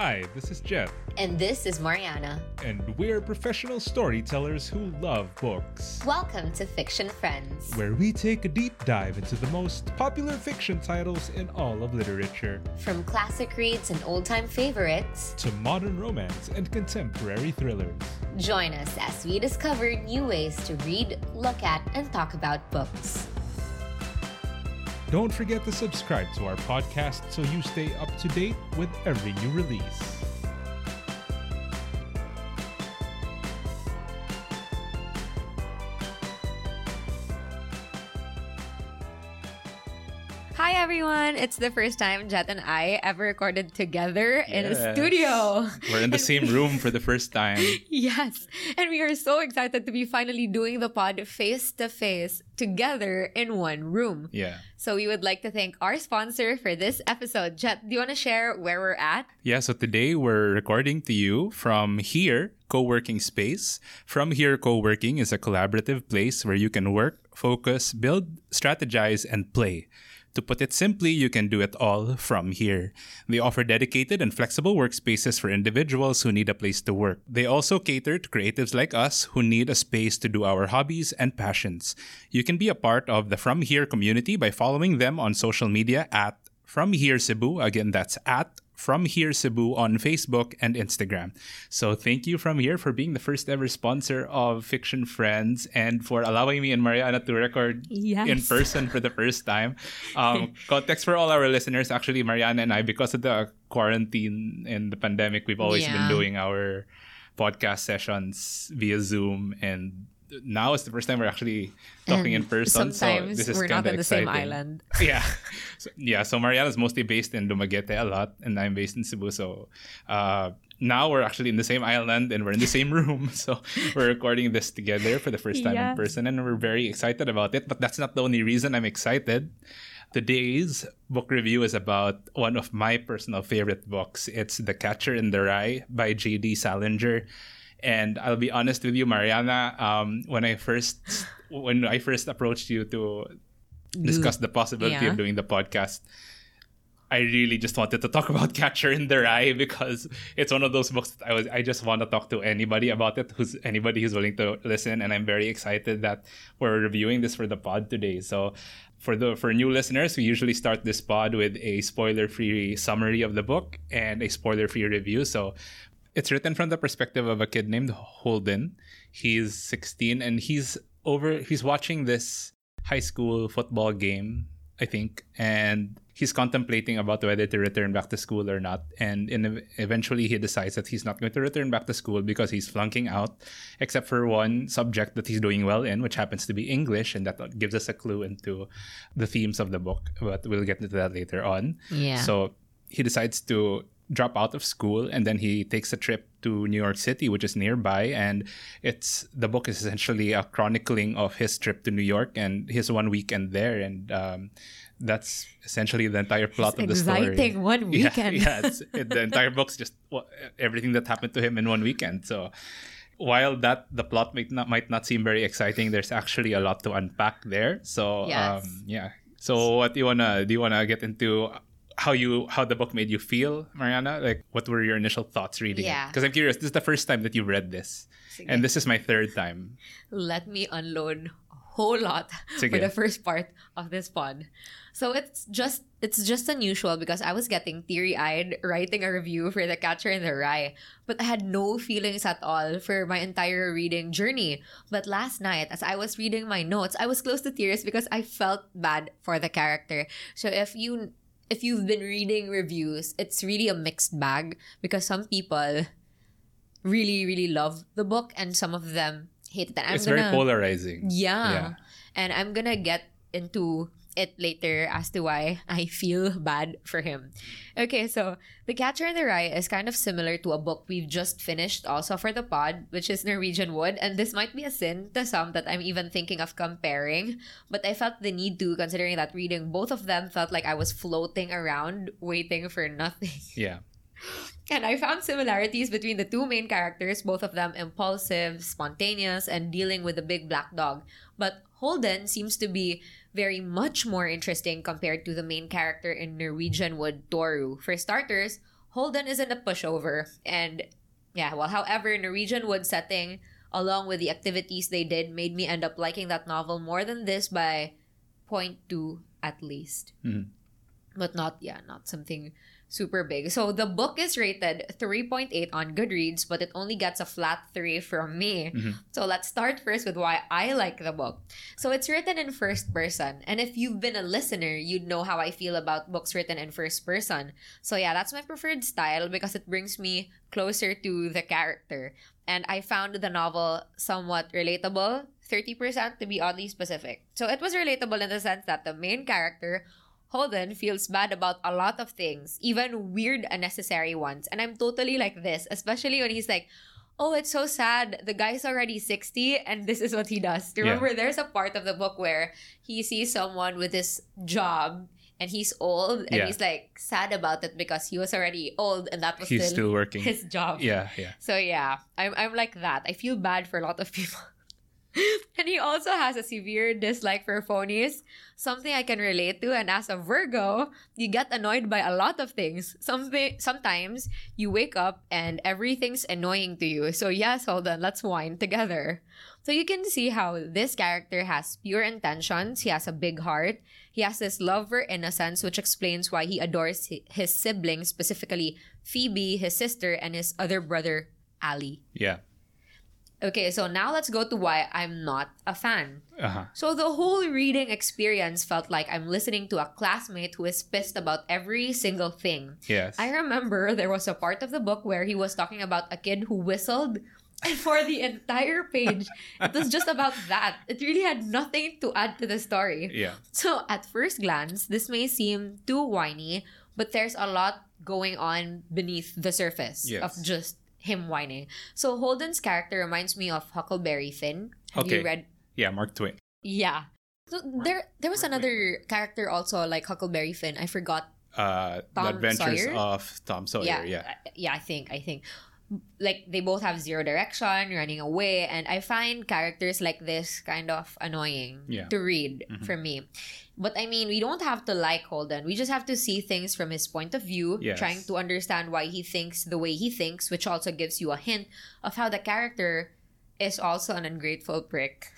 Hi, this is Jeff, And this is Mariana. and we're professional storytellers who love books. Welcome to Fiction Friends. Where we take a deep dive into the most popular fiction titles in all of literature, From classic reads and old time favorites, to modern romance and contemporary thrillers. join us as we discover new ways to read, look at, and talk about books. Don't forget to subscribe to our podcast so you stay up to date with every new release. Everyone! It's the first time Jet and I ever recorded together in a studio. We're in the same room for the first time. Yes, and we are so excited to be finally doing the pod face to face together in one room. Yeah. So we would like to thank our sponsor for this episode. Jet, do you want to share where we're at? Yeah, so today we're recording to you from here, co-working space. From here co-working is a collaborative place where you can work, focus, build, strategize, and play. To put it simply, you can do it all from here. They offer dedicated and flexible workspaces for individuals who need a place to work. They also cater to creatives like us who need a space to do our hobbies and passions. You can be a part of the From Here community by following them on social media at From Here Cebu. Again, that's at From Here Cebu on Facebook and Instagram. So thank you From Here for being the first ever sponsor of Fiction Friends and for allowing me and Mariana to record Yes. in person for the first time. Um, context for all our listeners, actually, Mariana and I, because of the quarantine and the pandemic, we've always been doing our podcast sessions via Zoom and now is the first time we're actually talking in person. Sometimes so this is we're not in the same exciting. island. yeah. So, yeah. So Mariana's mostly based in Dumaguete a lot, and I'm based in Cebu. So uh, now we're actually in the same island and we're in the same room. So we're recording this together for the first time in person, and we're very excited about it. But that's not the only reason I'm excited. Today's book review is about one of my personal favorite books. It's The Catcher in the Rye by J.D. Salinger. And I'll be honest with you, Mariana. Um, when I first when I first approached you to discuss the possibility Yeah. of doing the podcast, I really just wanted to talk about Catcher in the Rye because it's one of those books that I was I just want to talk to anybody about it who's anybody who's willing to listen and I'm very excited that we're reviewing this for the pod today. So for the for new listeners, we usually start this pod with a spoiler-free summary of the book and a spoiler-free review. So it's written from the perspective of a kid named Holden. He's 16 and he's over he's watching this high school football game, I think, and he's contemplating about whether to return back to school or not. And in, eventually he decides that he's not going to return back to school because he's flunking out, except for one subject that he's doing well in, which happens to be English, and that gives us a clue into the themes of the book. But we'll get into that later on. Yeah. So he decides to drop out of school and then he takes a trip to New York City, which is nearby. And it's the book is essentially a chronicling of his trip to New York and his one weekend there. And um, that's essentially the entire plot It's of the story. exciting, one weekend. Yeah, it's, it, the entire book's just everything that happened to him in one weekend. So while that the plot might not might not seem very exciting, there's actually a lot to unpack there. So Yes. um, yeah. So what do you wanna do? You wanna get into how you how the book made you feel, Mariana? Like what were your initial thoughts reading it? Yeah. Because I'm curious. This is the first time that you read this, and this is my third time. let me unload a whole lot Sige. for the first part of this pod. So it's just it's just unusual because I was getting teary-eyed writing a review for The Catcher in the Rye, but I had no feelings at all for my entire reading journey. But last night as I was reading my notes, I was close to tears because I felt bad for the character. So if you if you've been reading reviews, it's really a mixed bag because some people really really love the book and some of them hate it. And I'm it's gonna, very polarizing. yeah. Yeah. And I'm gonna get into it later as to why I feel bad for him. Okay, so The Catcher in the Rye is kind of similar to a book we've just finished also for the pod, which is Norwegian Wood. And this might be a sin to some that I'm even thinking of comparing, but I felt the need to, considering that reading both of them felt like I was floating around waiting for nothing. Yeah. And I found similarities between the two main characters, both of them impulsive, spontaneous, and dealing with a big black dog. But Holden seems to be very much more interesting compared to the main character in Norwegian Wood, Toru. For starters, Holden isn't a pushover. And yeah, well, however, Norwegian Wood setting, along with the activities they did, made me end up liking that novel more than this by 0.2 at least. Mhm. But not, yeah, not something super big. So the book is rated 3.8 on Goodreads, but it only gets a flat 3 from me. Mhm. So let's start first with why I like the book. So it's written in first person, and if you've been a listener, you'd know how I feel about books written in first person. So yeah, that's my preferred style because it brings me closer to the character. And I found the novel somewhat relatable, 30% to be oddly specific. So it was relatable in the sense that the main character Holden feels bad about a lot of things, even weird, unnecessary ones. And I'm totally like this, especially when he's like, Oh, it's so sad. The guy's already 60 and this is what he does. Remember, there's a part of the book where he sees someone with this job and he's old and Yeah. he's like sad about it because he was already old and that was He's still, still working. his job. Yeah, yeah. So yeah, I'm I'm like that. I feel bad for a lot of people. and he also has a severe dislike for phonies, something I can relate to. And as a Virgo, you get annoyed by a lot of things. Something sometimes you wake up and everything's annoying to you. So yes, hold on, let's whine together. So you can see how this character has pure intentions. He has a big heart. He has this love for innocence, which explains why he adores his siblings, specifically Phoebe, his sister, and his other brother, Allie. Yeah. Okay, so now let's go to why I'm not a fan. Uh-huh. So the whole reading experience felt like I'm listening to a classmate who is pissed about every single thing. Yes. I remember there was a part of the book where he was talking about a kid who whistled. And for the entire page, it was just about that. It really had nothing to add to the story. yeah. So, at first glance, this may seem too whiny, but there's a lot going on beneath the surface Yes. of just him whining. So, Holden's character reminds me of Huckleberry Finn. Have Okay. you read? Yeah, Mark Twain. Yeah. So there, there was another character also like Huckleberry Finn. I forgot. Uh, Tom the Adventures Sawyer? of Tom Sawyer. Yeah. uh, yeah. I think, I think, like they both have zero direction, running away, and I find characters like this kind of annoying Yeah. to read Mhm. for me. But I mean, we don't have to like Holden. We just have to see things from his point of view, Yes. trying to understand why he thinks the way he thinks, which also gives you a hint of how the character is also an ungrateful prick.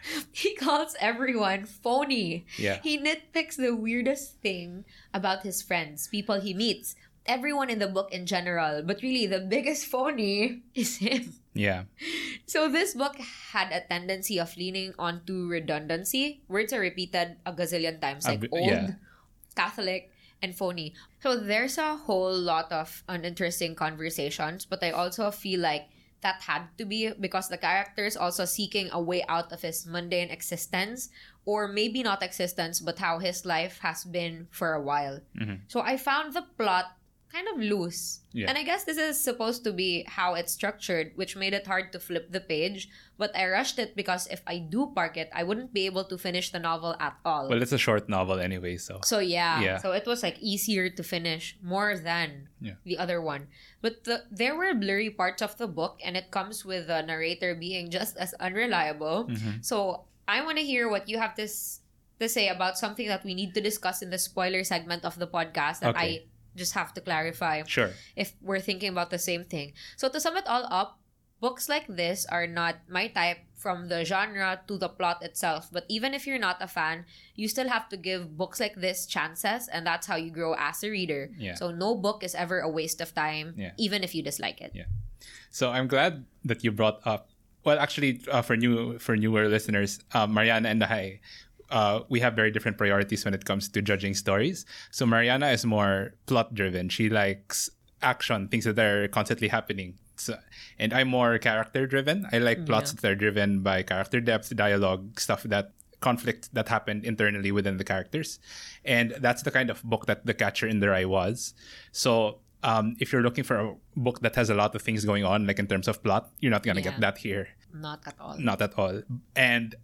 he calls everyone phony. Yeah. He nitpicks the weirdest thing about his friends, people he meets, everyone in the book in general. But really, the biggest phony is him. Yeah. So this book had a tendency of leaning onto redundancy. Words are repeated a gazillion times, like old, yeah. Catholic, and phony. So there's a whole lot of uninteresting conversations, but I also feel like that had to be because the character is also seeking a way out of his mundane existence, or maybe not existence, but how his life has been for a while. Mhm. So I found the plot kind of loose. Yeah. And I guess this is supposed to be how it's structured, which made it hard to flip the page. But I rushed it because if I do park it, I wouldn't be able to finish the novel at all. Well, it's a short novel anyway, so. so yeah, Yeah. so it was like easier to finish more than Yeah. the other one. But the, there were blurry parts of the book, and it comes with the narrator being just as unreliable. Mhm. So I want to hear what you have to s- to say about something that we need to discuss in the spoiler segment of the podcast that Okay. I just have to clarify Sure. if we're thinking about the same thing. So to sum it all up, books like this are not my type from the genre to the plot itself. But even if you're not a fan, you still have to give books like this chances, and that's how you grow as a reader. Yeah. So no book is ever a waste of time, Yeah. even if you dislike it. Yeah. So I'm glad that you brought up. Well, actually, uh, for new for newer listeners, uh, Mariana and I, uh, we have very different priorities when it comes to judging stories. So Mariana is more plot driven. She likes action, things that are constantly happening. So, and I'm more character driven. I like plots that are driven by character depth, dialogue, stuff that conflict that happened internally within the characters. And that's the kind of book that The Catcher in the Rye was. So um, if you're looking for a book that has a lot of things going on, like in terms of plot, you're not gonna Yeah. get that here. Not at all. Not at all. And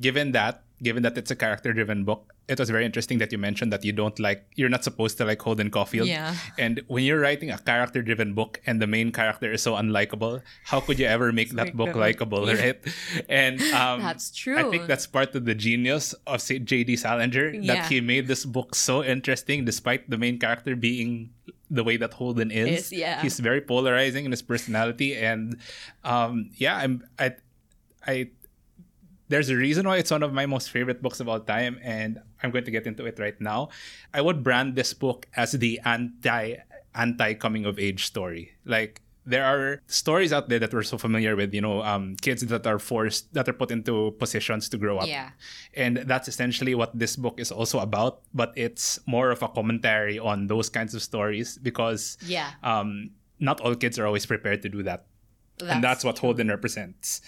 given that, given that it's a character-driven book, it was very interesting that you mentioned that you don't like, you're not supposed to like Holden Caulfield. Yeah. And when you're writing a character-driven book and the main character is so unlikable, how could you ever make that book likable, right? And um, That's true. I think that's part of the genius of say, J.D. Salinger Yeah. that he made this book so interesting despite the main character being the way that Holden is. Is, yeah. He's very polarizing in his personality, and um, yeah, I'm I I there's a reason why it's one of my most favorite books of all time, and I'm going to get into it right now. I would brand this book as the anti anti coming of age story. Like there are stories out there that we're so familiar with, you know, um, kids that are forced, that are put into positions to grow up. Yeah. And that's essentially what this book is also about, but it's more of a commentary on those kinds of stories because Yeah. um, not all kids are always prepared to do that. and that's what Holden represents.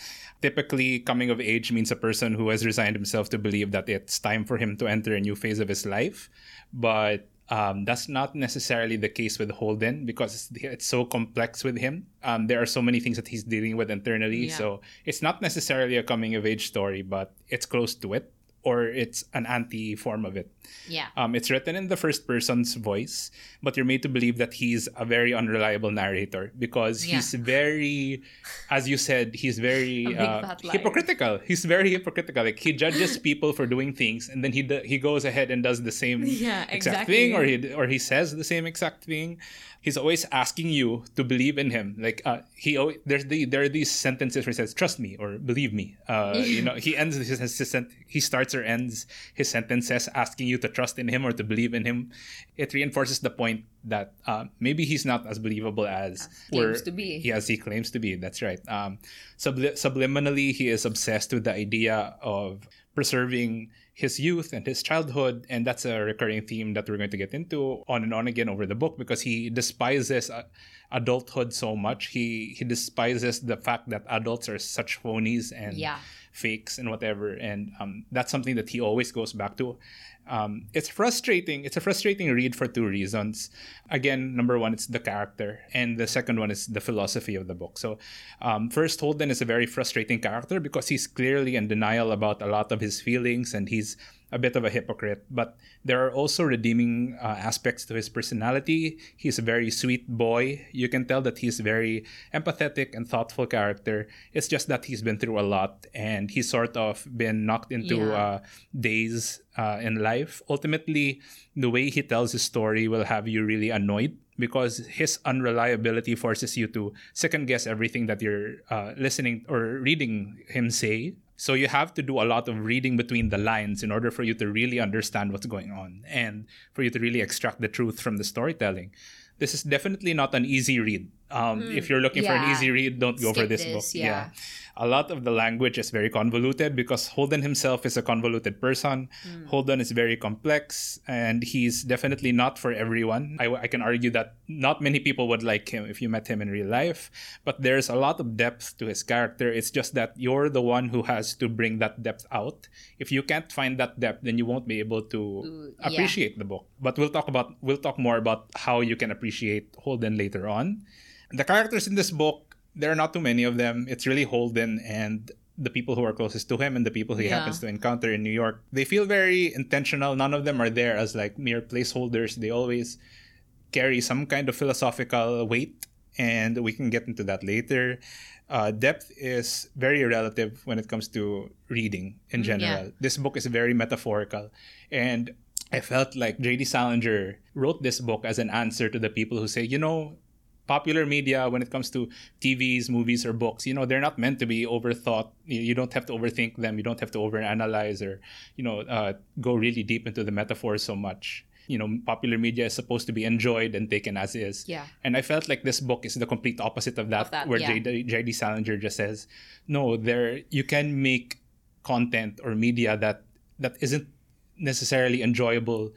Typically, coming of age means a person who has resigned himself to believe that it's time for him to enter a new phase of his life. But um, that's not necessarily the case with Holden because it's, it's so complex with him. Um, there are so many things that he's dealing with internally. Yeah. So it's not necessarily a coming of age story, but it's close to it or it's an anti form of it. Yeah. Um, it's written in the first person's voice, but you're made to believe that he's a very unreliable narrator because Yeah. he's very, as you said, he's very uh, hypocritical. He's very hypocritical. Like he judges people for doing things, and then he do, he goes ahead and does the same Yeah, exact exactly. thing, or he or he says the same exact thing. He's always asking you to believe in him. Like uh, he always, there's the there are these sentences where he says "trust me" or "believe me." Uh, you know, he ends his, his, his sent- he starts or ends his sentences asking you to trust in him or to believe in him. It reinforces the point that uh, maybe he's not as believable as Claims to be. Yes, he claims to be. That's right. Um, subli- subliminally, he is obsessed with the idea of preserving his youth and his childhood, and that's a recurring theme that we're going to get into on and on again over the book because he despises uh, adulthood so much. He he despises the fact that adults are such phonies and Yeah. fakes and whatever, and um, that's something that he always goes back to. Um, it's frustrating. It's a frustrating read for two reasons. Again, number one, it's the character, and the second one is the philosophy of the book. So, um, first, Holden is a very frustrating character because he's clearly in denial about a lot of his feelings, and he's a bit of a hypocrite. But there are also redeeming uh, aspects to his personality. He's a very sweet boy. You can tell that he's very empathetic and thoughtful character. It's just that he's been through a lot, and he's sort of been knocked into Yeah. uh, days uh, in life. Ultimately, the way he tells his story will have you really annoyed because his unreliability forces you to second guess everything that you're uh, listening or reading him say. So you have to do a lot of reading between the lines in order for you to really understand what's going on and for you to really extract the truth from the storytelling. This is definitely not an easy read. Um, if you're looking for an easy read, don't go for this, this, book. yeah. A lot of the language is very convoluted because Holden himself is a convoluted person. Hmm. Holden is very complex and he's definitely not for everyone. I, I can argue that not many people would like him if you met him in real life, but there's a lot of depth to his character. It's just that you're the one who has to bring that depth out. If you can't find that depth, then you won't be able to To- yeah. appreciate the book. But we'll talk about we'll talk more about how you can appreciate Holden later on. The characters in this book, there are not too many of them. It's really Holden and the people who are closest to him and the people he Yeah. happens to encounter in New York. They feel very intentional. None of them are there as like mere placeholders. They always carry some kind of philosophical weight, and we can get into that later. Uh, depth is very relative when it comes to reading in general. This book is very metaphorical, and I felt like J.D. Salinger wrote this book as an answer to the people who say, you know, popular media when it comes to TVs, movies, or books, you know, they're not meant to be overthought. You, don't have to overthink them. You don't have to overanalyze or, you know, uh, go really deep into the metaphors so much. You know, popular media is supposed to be enjoyed and taken as is. Yeah. And I felt like this book is the complete opposite of that, Of that, where yeah. JD, JD Salinger just says, no, there you can make content or media that that isn't necessarily enjoyable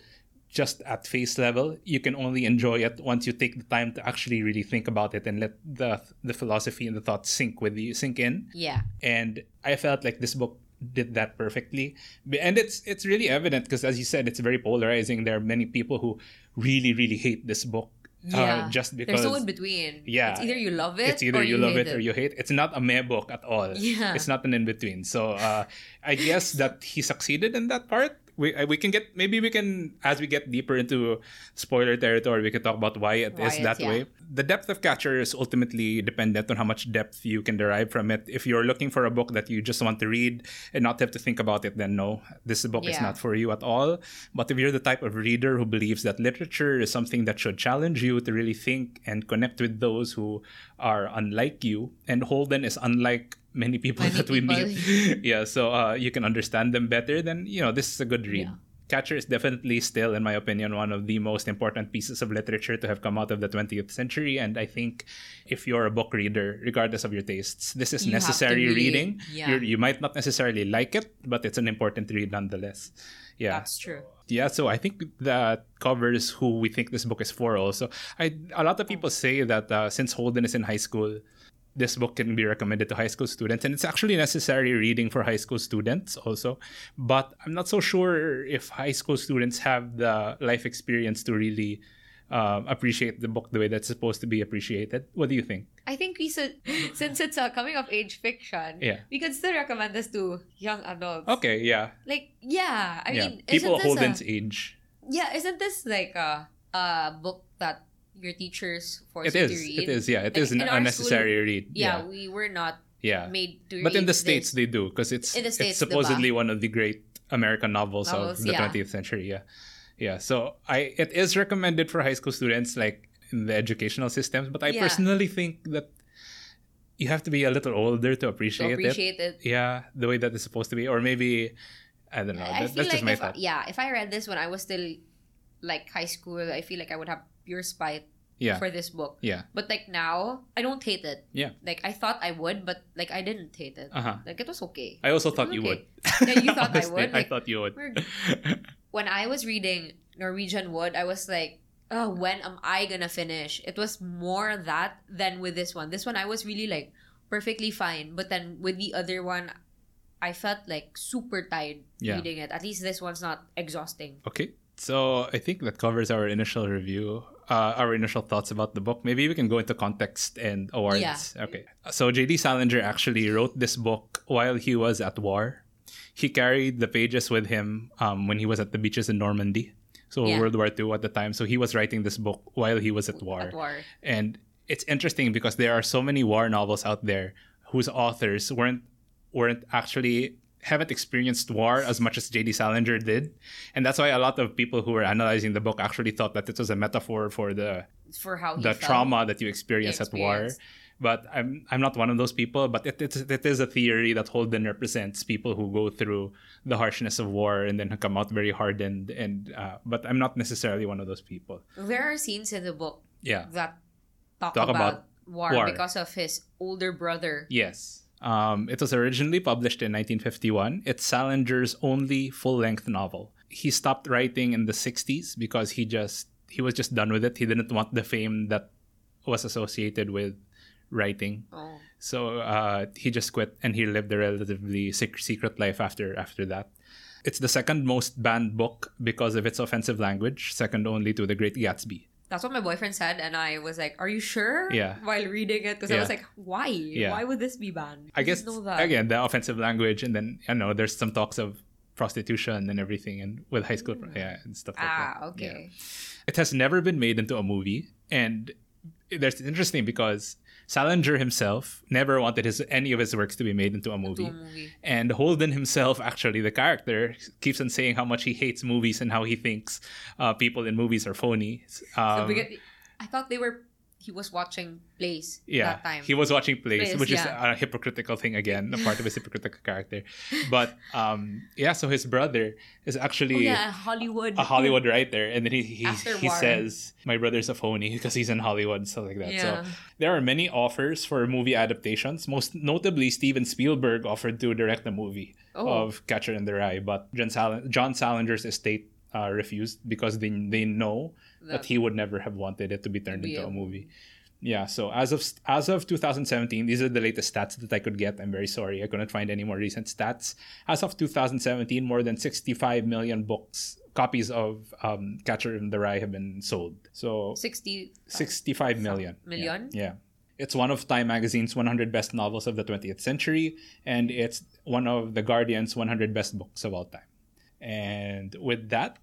just at face level. You can only enjoy it once you take the time to actually really think about it and let the the philosophy and the thoughts sink with you, sink in. Yeah. And I felt like this book did that perfectly. And it's it's really evident because as you said, it's very polarizing. There are many people who really really hate this book. Yeah. Uh, just because They're so in between. Yeah. It's either you love it it's either or you, love hate it, or you hate it. It's not a meh book at all. Yeah. It's not an in between. So uh, I guess that he succeeded in that part. We uh, we can get maybe we can as we get deeper into spoiler territory, we can talk about why it is Why it- that yeah. way. The depth of Catcher is ultimately dependent on how much depth you can derive from it. If you're looking for a book that you just want to read and not have to think about it, then no, this book is not for you at all. But if you're the type of reader who believes that literature is something that should challenge you to really think and connect with those who are unlike you, and Holden is unlike many people Many that we people. meet. yeah, so uh, you can understand them better. Then you know this is a good read. Yeah. Catcher is definitely still, in my opinion, one of the most important pieces of literature to have come out of the 20th century. And I think if you're a book reader, regardless of your tastes, this is You necessary reading. yeah. You're, you might not necessarily like it, but it's an important read nonetheless. Yeah. That's true. Yeah, so I think that covers who we think this book is for. Also, I a lot of people say that uh, since Holden is in high school, this book can be recommended to high school students, and it's actually necessary reading for high school students also. But I'm not so sure if high school students have the life experience to really um, appreciate the book the way that's supposed to be appreciated. What do you think? I think we should, since it's a coming of age fiction, Yeah. we could still recommend this to young adults. Okay, yeah, Like, yeah, I yeah. mean, People Holden's a, age. yeah, isn't this like a, a book that your teachers force It you is. to read? It is. Yeah, it Like, is in a our necessary read. Yeah, we were not yeah. made to But in the states, this. they do because it's it's supposedly one of the great American novels, Novels, of the yeah. 20th century. Yeah, yeah. So I it is recommended for high school students, like in the educational systems. But I Yeah. personally think that you have to be a little older to to appreciate, appreciate it. it. Yeah, the way that it's supposed to be, or maybe I don't know. I That, feel that's just like my if thought. yeah, if I read this when I was still like high school, I feel like I would have pure spite Yeah, for this book. yeah, But like now, I don't hate it. yeah. Like I thought I would, but like I didn't hate it. Uh huh. Like it was okay. I also thought you would. Okay. Yeah, you thought I Honestly, would? I thought you would. When I was reading Norwegian Wood, I was like, oh, when am I gonna finish? It was more that than with this one. This one I was really like perfectly fine. But then with the other one, I felt like super tired Yeah. reading it. At least this one's not exhausting. Okay. So I think that covers our initial review, uh, our initial thoughts about the book. Maybe we can go into context and awards. Yeah. Okay. So J.D. Salinger actually wrote this book while he was at war. He carried the pages with him um, when he was at the beaches in Normandy. So Yeah. World War II at the time. So he was writing this book while he was at war. At war. And it's interesting because there are so many war novels out there whose authors weren't weren't actually haven't experienced war as much as J.D. Salinger did. And that's why a lot of people who were analyzing the book actually thought that this was a metaphor for the For how the trauma that you experience at war. But I'm I'm not one of those people. But it, it's, it is a theory that Holden represents people who go through the harshness of war and then come out very hardened. And uh, but I'm not necessarily one of those people. There are scenes in the book Yeah. that talk, Talk about, about war, war. because of his older brother. Yes. Um, it was originally published in 1951. It's Salinger's only full-length novel. He stopped writing in the 60s because he just he was just done with it. He didn't want the fame that was associated with writing. Oh. So uh, he just quit and he lived a relatively sec- secret life after after that. It's the second most banned book because of its offensive language, second only to The Great Gatsby. That's what my boyfriend said, and I was like, "Are you sure?" Yeah. While reading it, because I was like, "Why? Yeah. Why would this be banned?" I guess know that. again the offensive language, and then I know there's some talks of prostitution and everything, and with high school, yeah, and stuff like that. Ah, okay. Yeah. It has never been made into a movie, and there's interesting because Salinger himself never wanted his any of his works to be made into a movie. a movie. And Holden himself, actually, the character, keeps on saying how much he hates movies and how he thinks uh, people in movies are phony. So Um, because I thought they were. He was watching plays yeah, that time. he was watching plays, Plays, which is a hypocritical thing again, a part of his hypocritical character. But um, yeah, so his brother is oh actually yeah, Hollywood. a Hollywood writer, and then he he, he says my brother's a phony because he's in Hollywood, stuff like that. Yeah. So there are many offers for movie adaptations. Most notably, Steven Spielberg offered to direct a movie Oh. of Catcher in the Rye, but John, Sal- John Salinger's estate uh, refused because they they know that That- he would never have wanted it to be turned into a movie. Yeah, so as of as of 2017, these are the latest stats that I could get. I'm very sorry, I couldn't find any more recent stats. As of 2017, more than 65 million books, copies of um, Catcher in the Rye have been sold. So sixty 65 million. million? Yeah. It's one of Time Magazine's 100 best novels of the 20th century, and it's one of The Guardian's 100 best books of all time. And with that,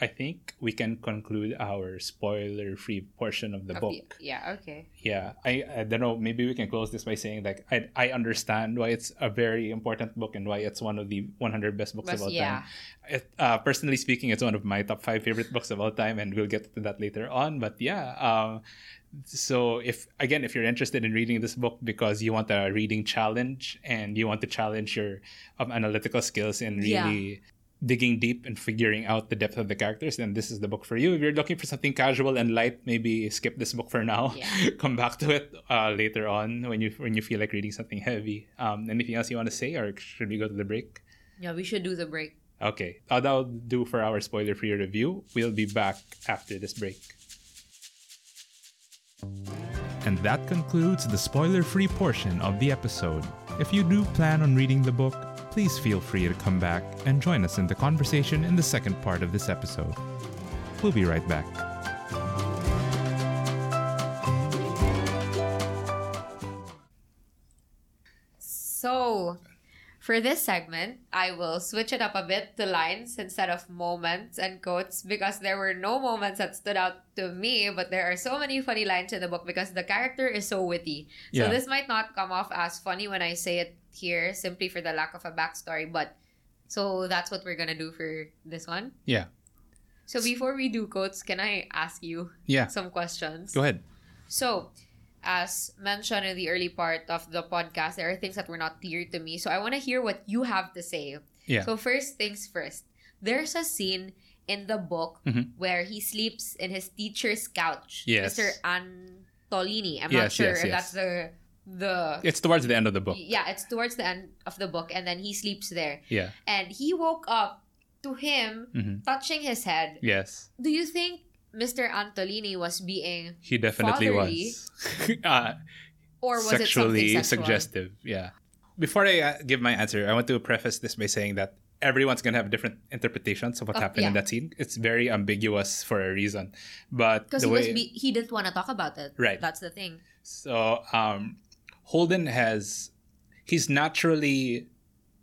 I think we can conclude our spoiler-free portion of the Of book. the- yeah, okay. Yeah, I, I don't know. Maybe we can close this by saying like I I understand why it's a very important book and why it's one of the 100 best books Best- of all yeah. time. It, uh, personally speaking, it's one of my top five favorite books of all time, and we'll get to that later on. But yeah, um, so if again, if you're interested in reading this book because you want a reading challenge and you want to challenge your um, analytical skills and Yeah. Really digging deep and figuring out the depth of the characters, then this is the book for you. If you're looking for something casual and light, maybe skip this book for now. Yeah. Come back to it uh, later on when you when you feel like reading something heavy. Um, anything else you want to say, or should we go to the break? Yeah, we should do the break. Okay, uh, that'll do for our spoiler-free review. We'll be back after this break. And that concludes the spoiler free portion of the episode. If you do plan on reading the book, please feel free to come back and join us in the conversation in the second part of this episode. We'll be right back. So, for this segment, I will switch it up a bit to lines instead of moments and quotes because there were no moments that stood out to me, but there are so many funny lines in the book because the character is so witty. So, Yeah. this might not come off as funny when I say it here simply for the lack of a backstory, but so that's what we're gonna do for this one. Yeah, So, before we do quotes, can I ask you yeah. some questions? Go ahead. So, as mentioned in the early part of the podcast, there are things that were not clear to me. So, I want to hear what you have to say. Yeah. So, first things first, there's a scene in the book Mhm. where he sleeps in his teacher's couch. Yes. Mr. Antolini. I'm not sure yes, if yes. that's the the It's towards the end of the book. yeah, it's towards the end of the book, and then he sleeps there, Yeah. and he woke up to him hmm touching his head. Yes, Do you think Mr. Antolini was being, he definitely Fatherly. was. uh, or was it sexually something sexual? suggestive. Yeah. Before I uh, give my answer, I want to preface this by saying that everyone's gonna have different interpretations of what Of- happened in that scene. It's very ambiguous for a reason, but Because he way be- he didn't want to talk about it. Right. That's the thing. so um, Holden has he's naturally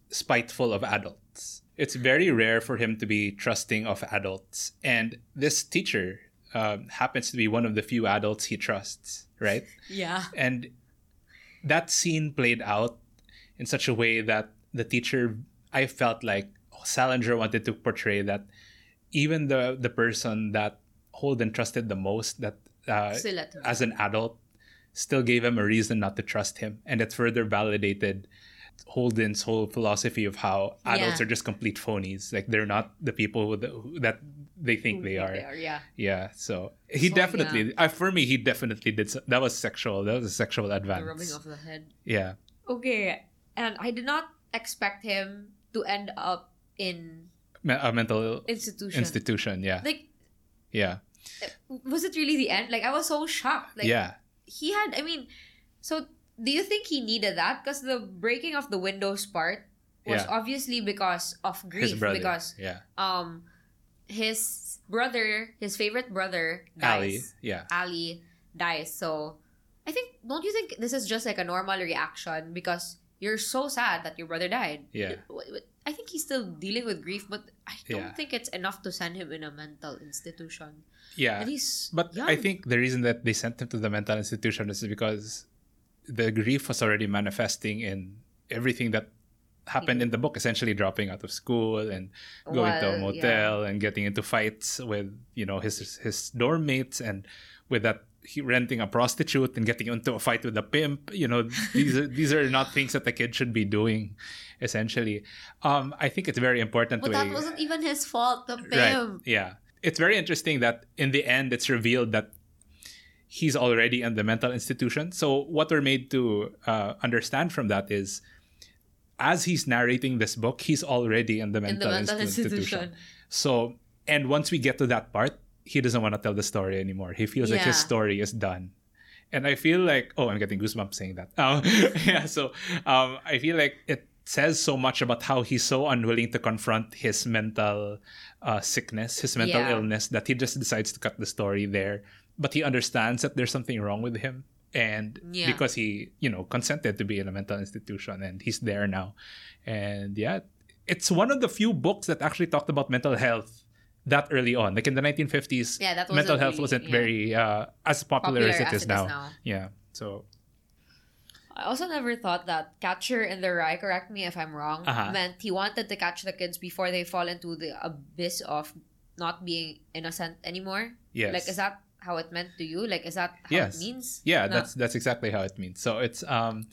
spiteful of adults. It's very rare for him to be trusting of adults, and this teacher um, happens to be one of the few adults he trusts. Right. Yeah. and that scene played out in such a way that the teacher i felt like salinger wanted to portray that even the the person that holden trusted the most that uh, as an adult still gave him a reason not to trust him and it further validated holden's whole philosophy of how adults Yeah. are just complete phonies like they're not the people the, that they think they are Yeah. yeah, so he So, definitely, uh, for me, he definitely did. s- That was sexual. That was a sexual advance. The rubbing of the head. Yeah, Okay. And I did not expect him to end up in Me- a mental institution. institution. Yeah, like, yeah, was it really the end? Like, I was so shocked. Like, yeah, he had, I mean, so do you think he needed that? Because the breaking of the windows part was Yeah. obviously because of his grief. brother. Because yeah, um, his brother, his favorite brother, Allie. dies. Yeah, Allie dies. So I think don't you think this is just like a normal reaction because you're so sad that your brother died. Yeah. I think he's still dealing with grief, but I don't Yeah. think it's enough to send him in a mental institution. yeah. And he's But young. I think the reason that they sent him to the mental institution is because the grief was already manifesting in everything that happened in the book essentially dropping out of school and going to a Well, motel and getting into fights with you know his his dorm mates and with that he renting a prostitute and getting into a fight with a pimp you know these are these are not things that the kid should be doing essentially um i think it's very important But to that wasn't even his fault. The Right. pimp. Yeah. It's very interesting that in the end it's revealed that he's already in the mental institution. So what we're made to uh, understand from that is as he's narrating this book, he's already in the In the mental, mental institu- institution. So and once we get to that part, he doesn't want to tell the story anymore. He feels like his story is done. And I feel like oh, I'm getting goosebumps saying that. Um, yeah, so um, I feel like it says so much about how he's so unwilling to confront his mental uh, sickness, his mental Yeah. illness, that he just decides to cut the story there. But he understands that there's something wrong with him, and Yeah. because he, you know, consented to be in a mental institution, and he's there now, and yeah, it's one of the few books that actually talked about mental health that early on. Like in the 1950s, Yeah, that mental health really- wasn't yeah. very uh, as popular, as it Popular is as it is now. now. Yeah. So I also never thought that Catcher in the Rye, correct me if I'm wrong, Uh-huh. meant he wanted to catch the kids before they fall into the abyss of not being innocent anymore. yes. Like, is that how it meant to you? Like, is that how Yes. it means? Yeah, No. that's that's exactly how it means. So it's um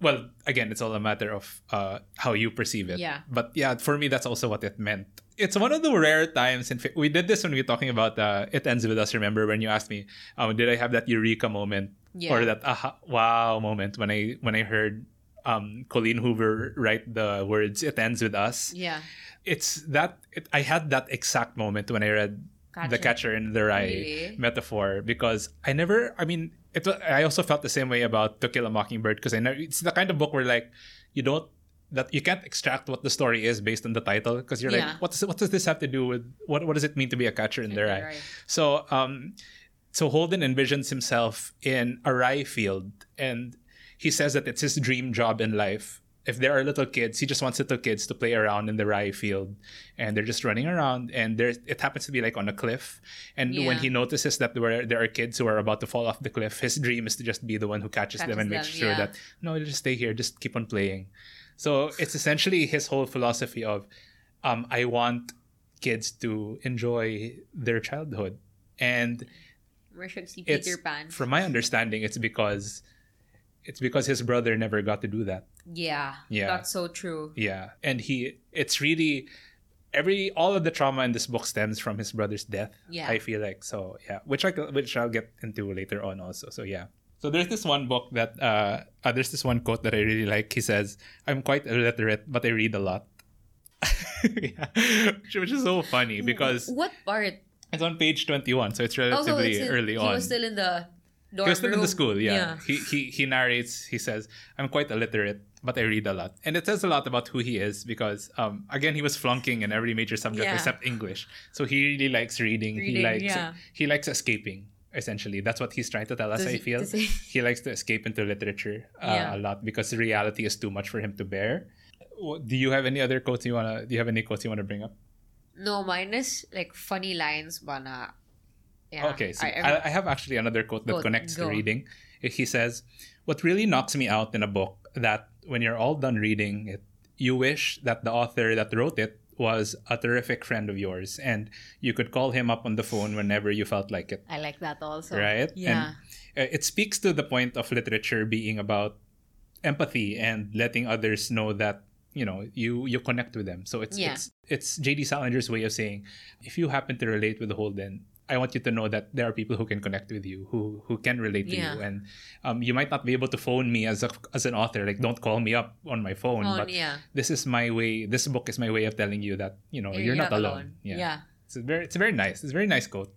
well, again, it's all a matter of uh how you perceive it. Yeah. But yeah, for me that's also what it meant. It's one of the rare times in fi- we did this when we were talking about uh it ends with us remember when you asked me um did I have that eureka moment Yeah. or that aha, wow moment when I when I heard um Colleen Hoover write the words it ends with us. Yeah. It's that it, I had that exact moment when I read the catcher in the rye Really? metaphor because I never I mean it I also felt the same way about To Kill a Mockingbird because I know it's the kind of book where like you don't that you can't extract what the story is based on the title because you're Yeah. like what does what does this have to do with what what does it mean to be a catcher in the rye so um so Holden envisions himself in a rye field and he says that it's his dream job in life if there are little kids, he just wants little kids to play around in the rye field, and they're just running around. And there, it happens to be like on a cliff. And when he notices that there are, there are kids who are about to fall off the cliff, his dream is to just be the one who catches, them Catches and makes sure yeah. that no, just stay here, just keep on playing. So it's essentially his whole philosophy of, um, I want kids to enjoy their childhood, and We should see it's Peter Pan. from my understanding, it's because it's because his brother never got to do that. yeah. Yeah. That's so true. Yeah, and he it's really every all of the trauma in this book stems from his brother's death. Yeah. I feel like so yeah, which I which I'll get into later on also. So yeah. So there's this one book that uh, uh there's this one quote that I really like. He says, "I'm quite illiterate, but I read a lot." yeah. which, is so funny because What part? it's on page 21, so it's relatively it's in- early he on. was still in the dorm He was still in the school, yeah. He, he he narrates, he says, I'm quite illiterate, but I read a lot. And it says a lot about who he is because um again he was flunking in every major subject Yeah. except English. So he really likes reading. he likes yeah. he likes escaping, essentially. That's what he's trying to tell us, Does I feel. he- He likes to escape into literature uh, Yeah. a lot because reality is too much for him to bear. Do you have any other quotes you wanna do you have any quotes you wanna bring up? No, mine is like funny lines, but uh, yeah. Okay, so I- I- I, have actually another quote that Quote, connects to reading. He says, "What really knocks me out in a book that when you're all done reading it, you wish that the author that wrote it was a terrific friend of yours, and you could call him up on the phone whenever you felt like it. I like that also. Right? Yeah. Uh, it speaks to the point of literature being about empathy and letting others know that." You know, you you connect with them. So it's Yeah. it's it's J.D. Salinger's way of saying, if you happen to relate with Holden, I want you to know that there are people who can connect with you, who who can relate to Yeah. you, and um, you might not be able to phone me as a as an author. Like, don't call me up on my phone. Oh, but yeah. this is my way. This book is my way of telling you that you know you're, not, alone. Yeah. yeah. It's very it's very nice. It's a very nice quote.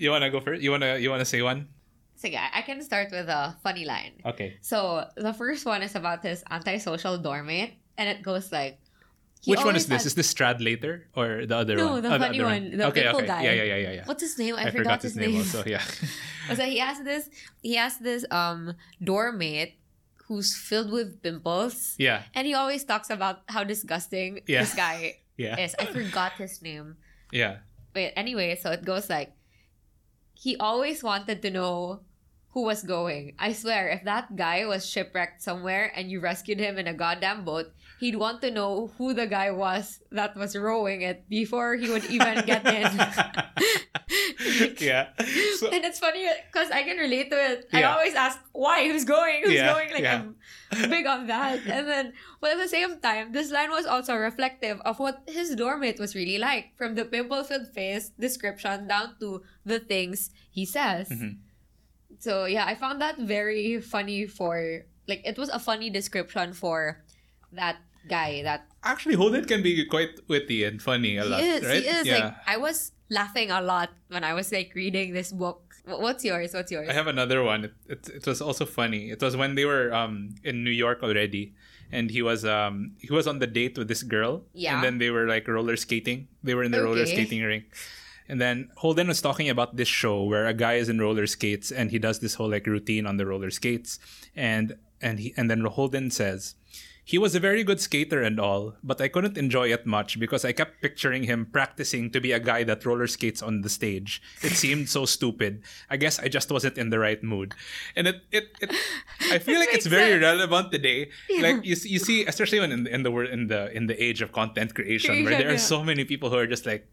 You wanna go first? You wanna you wanna say one? So yeah, I can start with a funny line. Okay. So the first one is about this antisocial dormmate, and it goes like, he Which one is this? Is this Stradlater or the other No, one? No, the Oh, funny other one, the okay, pimple okay. guy. Yeah, yeah, yeah, yeah, yeah. What's his name? I, I forgot, his name. also. Yeah. so he has this he has this um doormate who's filled with pimples. yeah. And he always talks about how disgusting Yeah. this guy Yeah. is. I forgot his name. Yeah. Wait, anyway, so it goes like he always wanted to know who was going. I swear, if that guy was shipwrecked somewhere and you rescued him in a goddamn boat, he'd want to know who the guy was that was rowing it before he would even get in. yeah. So, and it's funny because I can relate to it. I always ask why, who's going, who's Yeah, going. Like yeah. I'm big on that. And then, but at the same time, this line was also reflective of what his doormate was really like, from the pimple-filled face description down to the things he says. Mhm. So yeah, I found that very funny. For like, it was a funny description for that guy. That actually, Holden can be quite witty and funny a lot, is. right? He is. Yeah. Like I was laughing a lot when I was like reading this book. What's yours? What's yours? I have another one. It, it, it was also funny. It was when they were um in New York already, and he was um he was on the date with this girl. Yeah. And then they were like roller skating. They were in the roller skating rink. And then Holden was talking about this show where a guy is in roller skates and he does this whole like routine on the roller skates, and and he and then Holden says, He was a very good skater and all, but I couldn't enjoy it much because I kept picturing him practicing to be a guy that roller skates on the stage. It seemed so stupid. I guess I just wasn't in the right mood. And it, it, it I feel like it's very sense. relevant today. Like you, see- you see, especially when in, in the in the in the age of content creation, where Creation, there are yeah. so many people who are just like,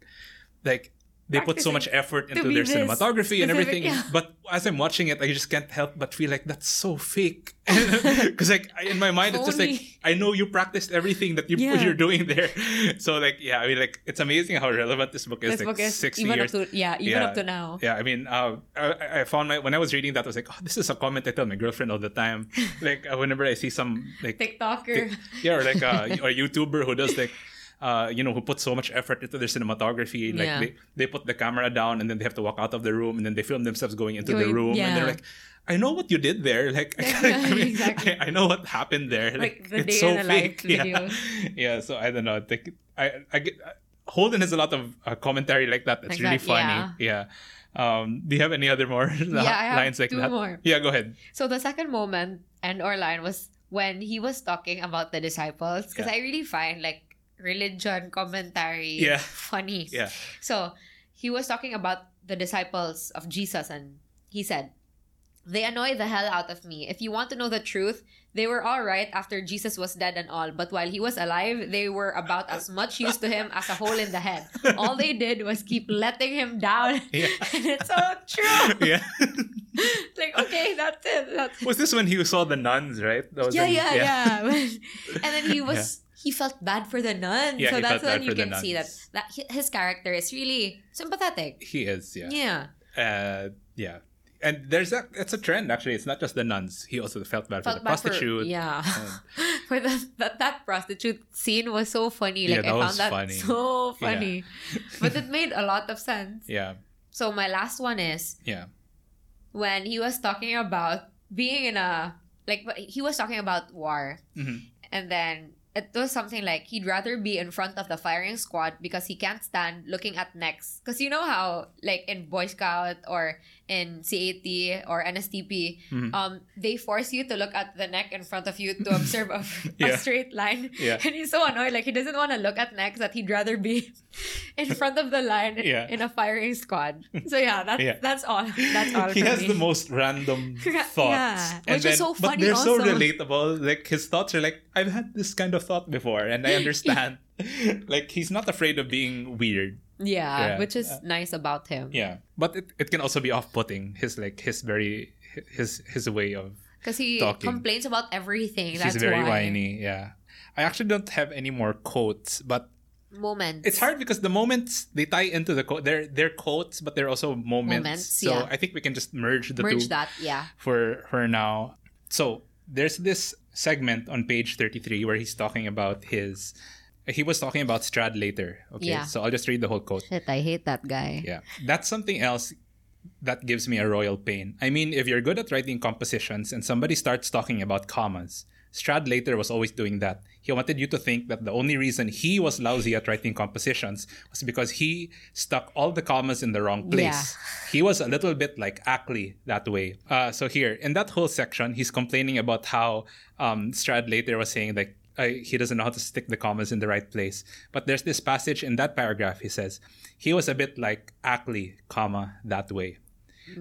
like they put so much effort into their this cinematography and everything. yeah. But as I'm watching it, I just can't help but feel like that's so fake. Because like in my mind, it's just like I know you practiced everything that you Yeah. you're doing there. So like yeah, I mean like it's amazing how relevant this book is. This like book is six even years. up to yeah, even up to now. Yeah, I mean, uh, I, I found my when I was reading that, I was like, oh, this is a comment I tell my girlfriend all the time. like uh, whenever I see some like TikToker. yeah, or like a, a YouTuber who does like, uh, you know, who put so much effort into their cinematography. Like Yeah. they, they put the camera down and then they have to walk out of the room and then they film themselves going into the Going- room and they're like, I know what you did there. Like, Yeah, I, mean, exactly. I, I know what happened there. Like, Like, the it's day so in a life fake. Yeah. video. yeah. So I don't know. Like, I, I get, Holden has a lot of uh, commentary like that. That's Like really that, funny. Yeah. Um, do you have any other more have lines like two that? more. Yeah, go ahead. So the second moment and or line was when he was talking about the disciples because Yeah. I really find like religion commentary Yeah. funny. Yeah. So he was talking about the disciples of Jesus and he said, They annoy the hell out of me. If you want to know the truth, they were all right after Jesus was dead and all, but while he was alive, they were about as much use to him as a hole in the head. All they did was keep letting him down. Yeah. and it's so true. Yeah. like, okay, that's it. That's was this when he saw the nuns, right? That was yeah, when- yeah, yeah, and then he was he felt bad for the nun. Yeah, so that's when you for can see that that his character is really sympathetic. He is, yeah. Yeah. Uh, yeah. And there's that it's a trend actually. It's not just the nuns. He also felt bad Felt for the bad for- prostitute. yeah. and- For the, that that prostitute scene was so funny. Yeah, Like that I was found that funny. so funny. but it made a lot of sense. yeah. So my last one is Yeah. when he was talking about being in a like he was talking about war Mhm. and then it was something like he'd rather be in front of the firing squad because he can't stand looking at necks because you know how like in boy scout or in CAT or NSTP Mhm. um they force you to look at the neck in front of you to observe a, Yeah. a straight line Yeah. and he's so annoyed like he doesn't want to look at necks that he'd rather be in front of the line Yeah. in a firing squad so yeah that's Yeah. that's all that's all he has me. the most random thoughts. And which is so funny. But they're so relatable. Like his thoughts are like, I've had this kind of thought before and I understand. like he's not afraid of being weird. Yeah, Yeah. which is Uh, nice about him Yeah. But it, it can also be off putting. His like his very his his way of because he talking. complains about everything that's he's very why whiny. Yeah. I actually don't have any more quotes, but moments it's hard because the moments they tie into the quote. They're they're quotes, but they're also moments. Moments, so yeah. I think we can just merge the merge two that yeah for for now. So there's this segment on page 33 where he's talking about his. He was talking about Stradlater. Okay, Yeah. so I'll just read the whole quote. shit i hate that guy Yeah. That's something else that gives me a royal pain. I mean, if you're good at writing compositions and somebody starts talking about commas, Stradlater was always doing that. He wanted you to think that the only reason he was lousy at writing compositions was because he stuck all the commas in the wrong place. Yeah. He was a little bit like Ackley that way. Uh, so here, in that whole section, he's complaining about how um, Stradlater was saying like uh, he doesn't know how to stick the commas in the right place. But there's this passage in that paragraph. He says he was a bit like Ackley, comma that way.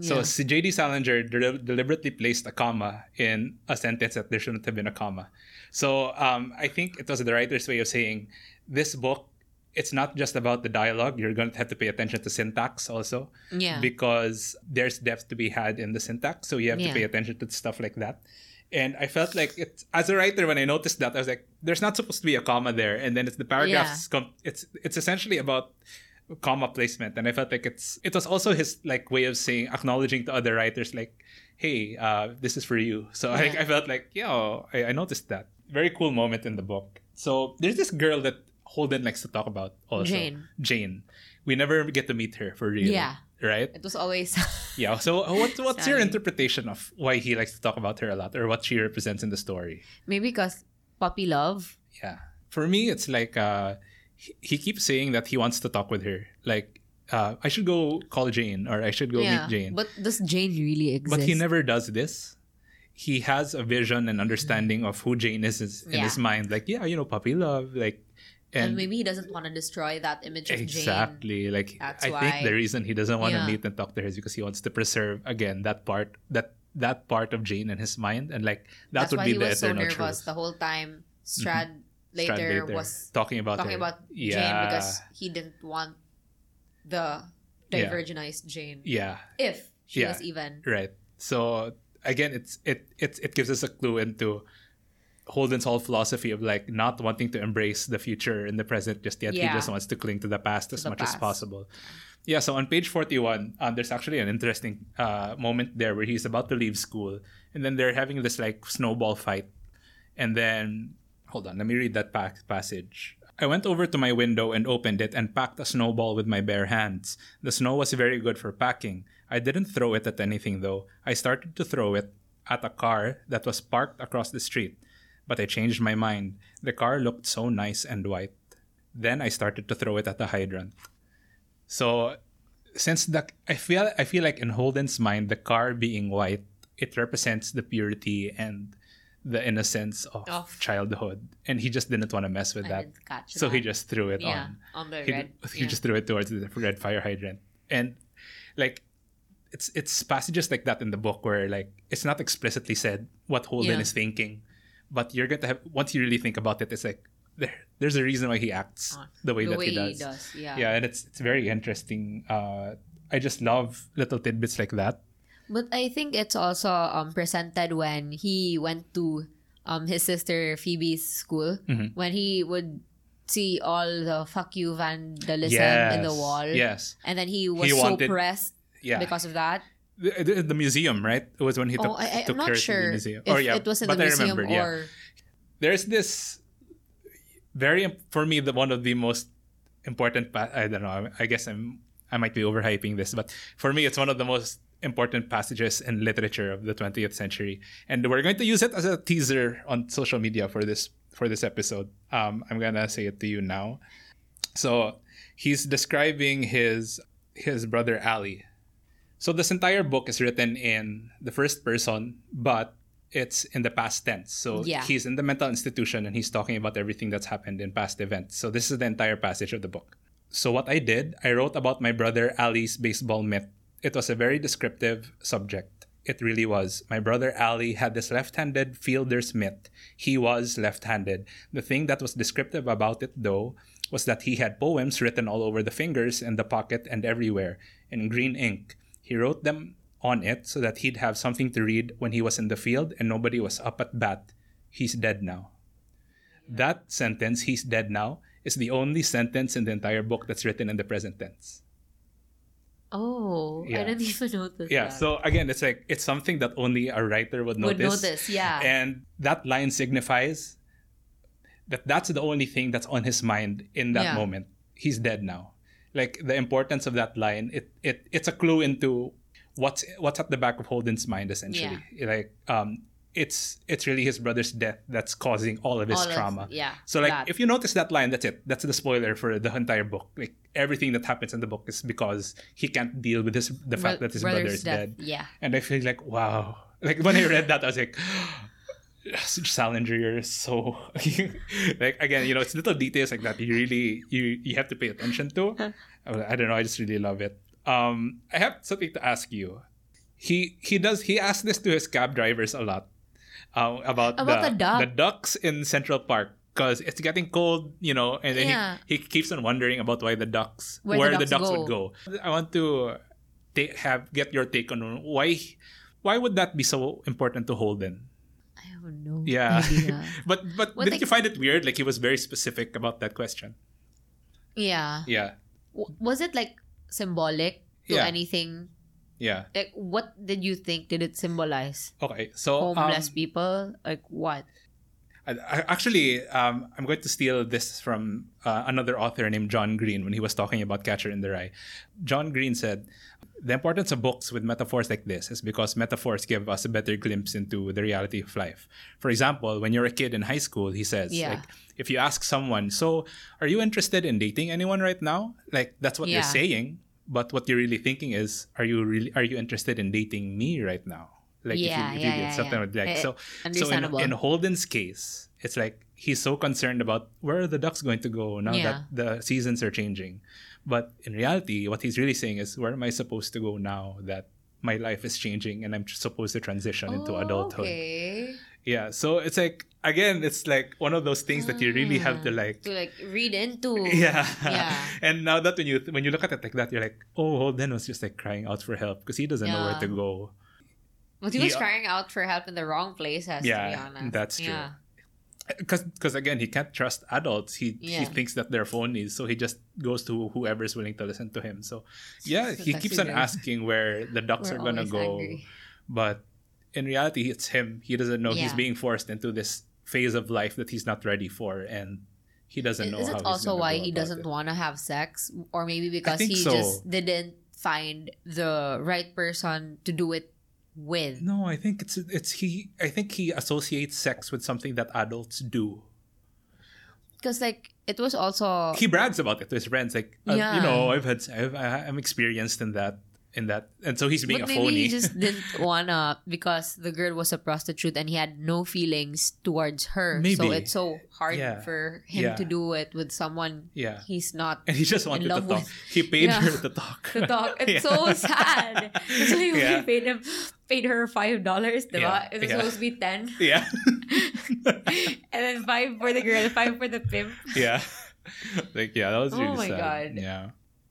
So Yeah. si J.D. Salinger de- deliberately placed a comma in a sentence that there shouldn't have been a comma. So um, I think it was the writer's way of saying this book. It's not just about the dialogue. You're going to have to pay attention to syntax also, yeah because there's depth to be had in the syntax. So you have Yeah. to pay attention to stuff like that. And I felt like it as a writer when I noticed that I was like, there's not supposed to be a comma there, and then it's the paragraphs. com- It's it's essentially about comma placement, and I felt like it's it was also his like way of saying acknowledging to other writers like, hey, uh, this is for you. So I, Yeah. I felt like, yo, I, I noticed that very cool moment in the book. So there's this girl that Holden likes to talk about also, Jane. Jane. We never get to meet her for real. Yeah. Right. it was always Yeah. So uh, what what's your interpretation of why he likes to talk about her a lot, or what she represents in the story? maybe because puppy love Yeah. For me, it's like uh, he, he keeps saying that he wants to talk with her. Like, uh, I should go call Jane, or I should go yeah meet Jane. but does jane really exist But he never does this. he has a vision and understanding of who Jane is, is in Yeah. his mind. Like, yeah, you know, puppy love, like, and, and, maybe he doesn't want to destroy that image of Jane. exactly, like, That's I why- think the reason he doesn't want Yeah. to meet and talk to her is because he wants to preserve again that part that that part of Jane in his mind, and like that That's would why be he the was so nervous truth. Mm-hmm. the whole time. Strad later, Strad was talking about talking her. about Jane because he didn't want the Yeah. Jane. yeah, If she Yeah. was even. Right. So again, it's it it it gives us a clue into Holden's whole philosophy of like not wanting to embrace the future in the present just yet. He just wants to cling to the past as the much as possible. Yeah. So on page forty-one, um, there's actually an interesting uh, moment there where he's about to leave school, and then they're having this like snowball fight, and then hold on, let me read that pa- passage. I went over to my window and opened it and packed a snowball with my bare hands. The snow was very good for packing. I didn't throw it at anything though. I started to throw it at a car that was parked across the street. But I changed my mind. The car looked so nice and white. Then I started to throw it at the hydrant. So since the I feel I feel like in Holden's mind the car being white, it represents the purity and the innocence of, Of- childhood. And he just didn't want to mess with I that. So he just threw it yeah, on. on the He, red. he yeah. just threw it towards the red fire hydrant. And like it's it's passages like that in the book where like it's not explicitly said what Holden Yeah. is thinking, but you're going to have once you really think about it, it's like there there's a reason why he acts Uh, the way the that way he does. Yeah. Yeah, and it's it's very interesting. Uh, I just love little tidbits like that. But I think it's also um presented when he went to um his sister Phoebe's school Mhm. when he would see all the fuck you vandalism in the wall. Yes. And then he was He so wanted- pressed Yeah. because of that. The, the, museum, right? It was when he took, oh, I, took I'm her not to sure the museum. if oh yeah, it was in but the I museum remembered, yeah. there's this very for me the one of the most important pa- i don't know i guess i'm i might be overhyping this but for me it's one of the most important passages in literature of the 20th century and we're going to use it as a teaser on social media for this for this episode um, i'm gonna say it to you now so he's describing his his brother Allie so this entire book is written in the first person but it's in the past tense. So Yeah. he's in the mental institution and he's talking about everything that's happened in past events. So this is the entire passage of the book. So what i did i wrote about my brother Allie's baseball myth. it was a very descriptive subject. It really was. My brother Allie had this left-handed fielder's myth. he was left-handed. The thing that was descriptive about it though was that he had poems written all over the fingers and the pocket and everywhere in green ink he wrote them on it so that he'd have something to read when he was in the field and nobody was up at bat. He's dead now. That sentence, he's dead now, is the only sentence in the entire book that's written in the present tense. oh, Yeah. I didn't even notice. Yeah, that. so again, it's like it's something that only a writer would notice. would notice. Yeah. And that line signifies that that's the only thing that's on his mind in that Yeah. moment. He's dead now. Like the importance of that line, it, it it's a clue into what's what's at the back of Holden's mind essentially. Like um it's it's really his brother's death that's causing all of his All of- trauma. yeah, So like that. if you notice that line, that's it. That's the spoiler for the entire book. Like everything that happens in the book is because he can't deal with his the fact Bro- that his brother is death. dead. Yeah. And I feel like, wow. Like when I read that, I was like, Salinger, you're so like again, you know, it's little details like that you really you you have to pay attention to. I don't know, I just really love it. Um, I have something to ask you. He he does he asks this to his cab drivers a lot um, about, About the, the duck? the ducks in Central Park because it's getting cold, you know, and then Yeah. he, he keeps on wondering about why the ducks Where where, the the ducks ducks would go. I want to ta- have get your take on why why would that be so important to Holden? No Yeah, but but Well, didn't like- you find it weird? Like he was very specific about that question. yeah. Yeah, W- was it like symbolic to Yeah. anything? yeah. Like, what did you think? Did it symbolize Okay, so um, homeless people? Like what? I, I, actually, um, I'm going to steal this from uh, another author named John Green when he was talking about Catcher in the Rye. John Green said, The importance of books with metaphors like this is because metaphors give us a better glimpse into the reality of life. For example, when you're a kid in high school, he says, Yeah. like, if you ask someone, So, are you interested in dating anyone right now? Like, that's what you're saying. But what you're really thinking is, Are you really are you interested in dating me right now? Like Yeah, if you, if yeah, you yeah, something yeah. like Eh, so. So in, in Holden's case, it's like he's so concerned about where are the ducks going to go now Yeah. that the seasons are changing. But in reality, what he's really saying is, where am I supposed to go now that my life is changing and I'm tr- supposed to transition into Oh, adulthood? Okay. Yeah. So it's like again, it's like one of those things that you really have to ah, like To like read into. yeah. Yeah. And now that when you when you look at it like that, you're like, oh, Holden was just like crying out for help because he doesn't know where to go. But he was He- crying out for help in the wrong places, to be Yeah, honest. that's true. Yeah. Because again, he can't trust adults. He he thinks that they're phonies, so he just goes to whoever's willing to listen to him. So yeah, he keeps on asking where the ducks We're are gonna go, angry. but in reality, it's him. He doesn't know he's being forced into this phase of life that he's not ready for, and he doesn't know Is how it also why he doesn't want to have sex? Or maybe because he so. just didn't find the right person to do it with? No, I think it's it's he. I think he associates sex with something that adults do. Because, like, it was also. He brags about it to his friends, like uh, you know, I've had, I've, I'm experienced in that, in that, and so he's being but a maybe phony. he just didn't wanna because the girl was a prostitute and he had no feelings towards her. Maybe. So it's so hard Yeah. for him Yeah. to do it with someone yeah, he's not and he just wanted to love talk. with- He paid Yeah. her to talk. to talk. It's so sad. So he Yeah. paid him paid her five dollars, diba? Yeah, It was supposed to be ten. yeah, and then five for the girl, five for the pimp. yeah. Like yeah, that was Oh really my sad. God. Yeah.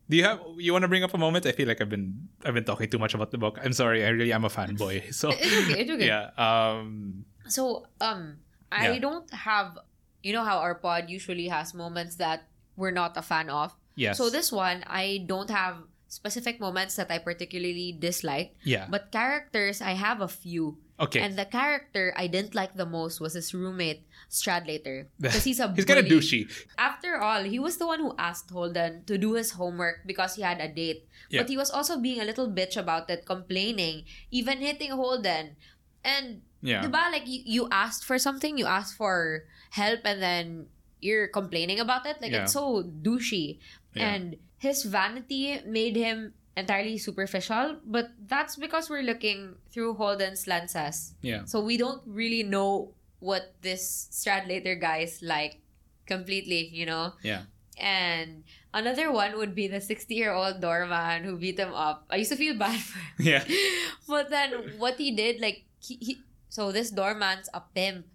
Do you have? You want to bring up a moment? I feel like I've been I've been talking too much about the book. I'm sorry. I really am a fanboy. So It's okay, it's okay. yeah. Um. So um I Yeah. don't have you know how our pod usually has moments that we're not a fan of. Yes. So this one I don't have specific moments that I particularly dislike, Yeah. but characters I have a few. okay. And the character I didn't like the most was his roommate Stradlater because he's a He's kind of douchey. After all, he was the one who asked Holden to do his homework because he had a date. Yeah. But he was also being a little bitch about it, complaining, even hitting Holden. And Yeah. diba, like you, you asked for something, you asked for help, and then you're complaining about it. Like Yeah. it's so douchey. Yeah. And his vanity made him entirely superficial. But that's because we're looking through Holden's lenses. Yeah. So we don't really know what this Stradlater guy is like completely, you know? Yeah. And another one would be the 60 year old doorman who beat him up. I used to feel bad for him. Yeah. But then what he did, like, he, he so this doorman's a pimp.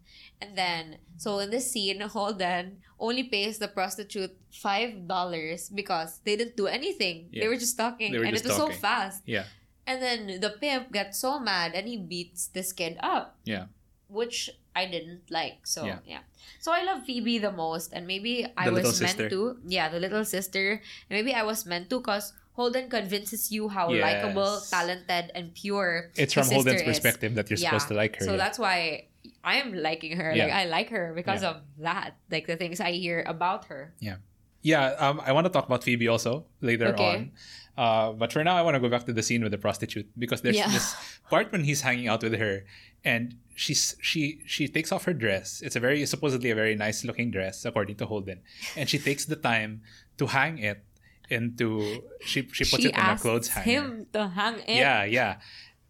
And then, so in this scene, Holden only pays the prostitute $5 because they didn't do anything. Yeah. They were just talking. Were and just it was talking. so fast. Yeah. And then the pimp gets so mad and he beats this kid up Yeah. Which I didn't like. So Yeah. yeah. So I love Phoebe the most, and maybe I The was meant sister. to. Yeah, the little sister. And maybe I was meant to because Holden convinces you how likable, talented, and pure. It's from Holden's is. perspective that you're Yeah. supposed to like her. So yeah. that's why I am liking her. Like. I like her because of that. Like the things I hear about her. Yeah. Yeah, um, I want to talk about Phoebe also later Okay. on. Uh, but for now, I want to go back to the scene with the prostitute because there's Yeah. this part when he's hanging out with her, and she's she she takes off her dress. It's a very supposedly a very nice looking dress according to Holden, and she takes the time to hang it into she she puts it in a clothes hanger. him to hang it. Yeah, yeah.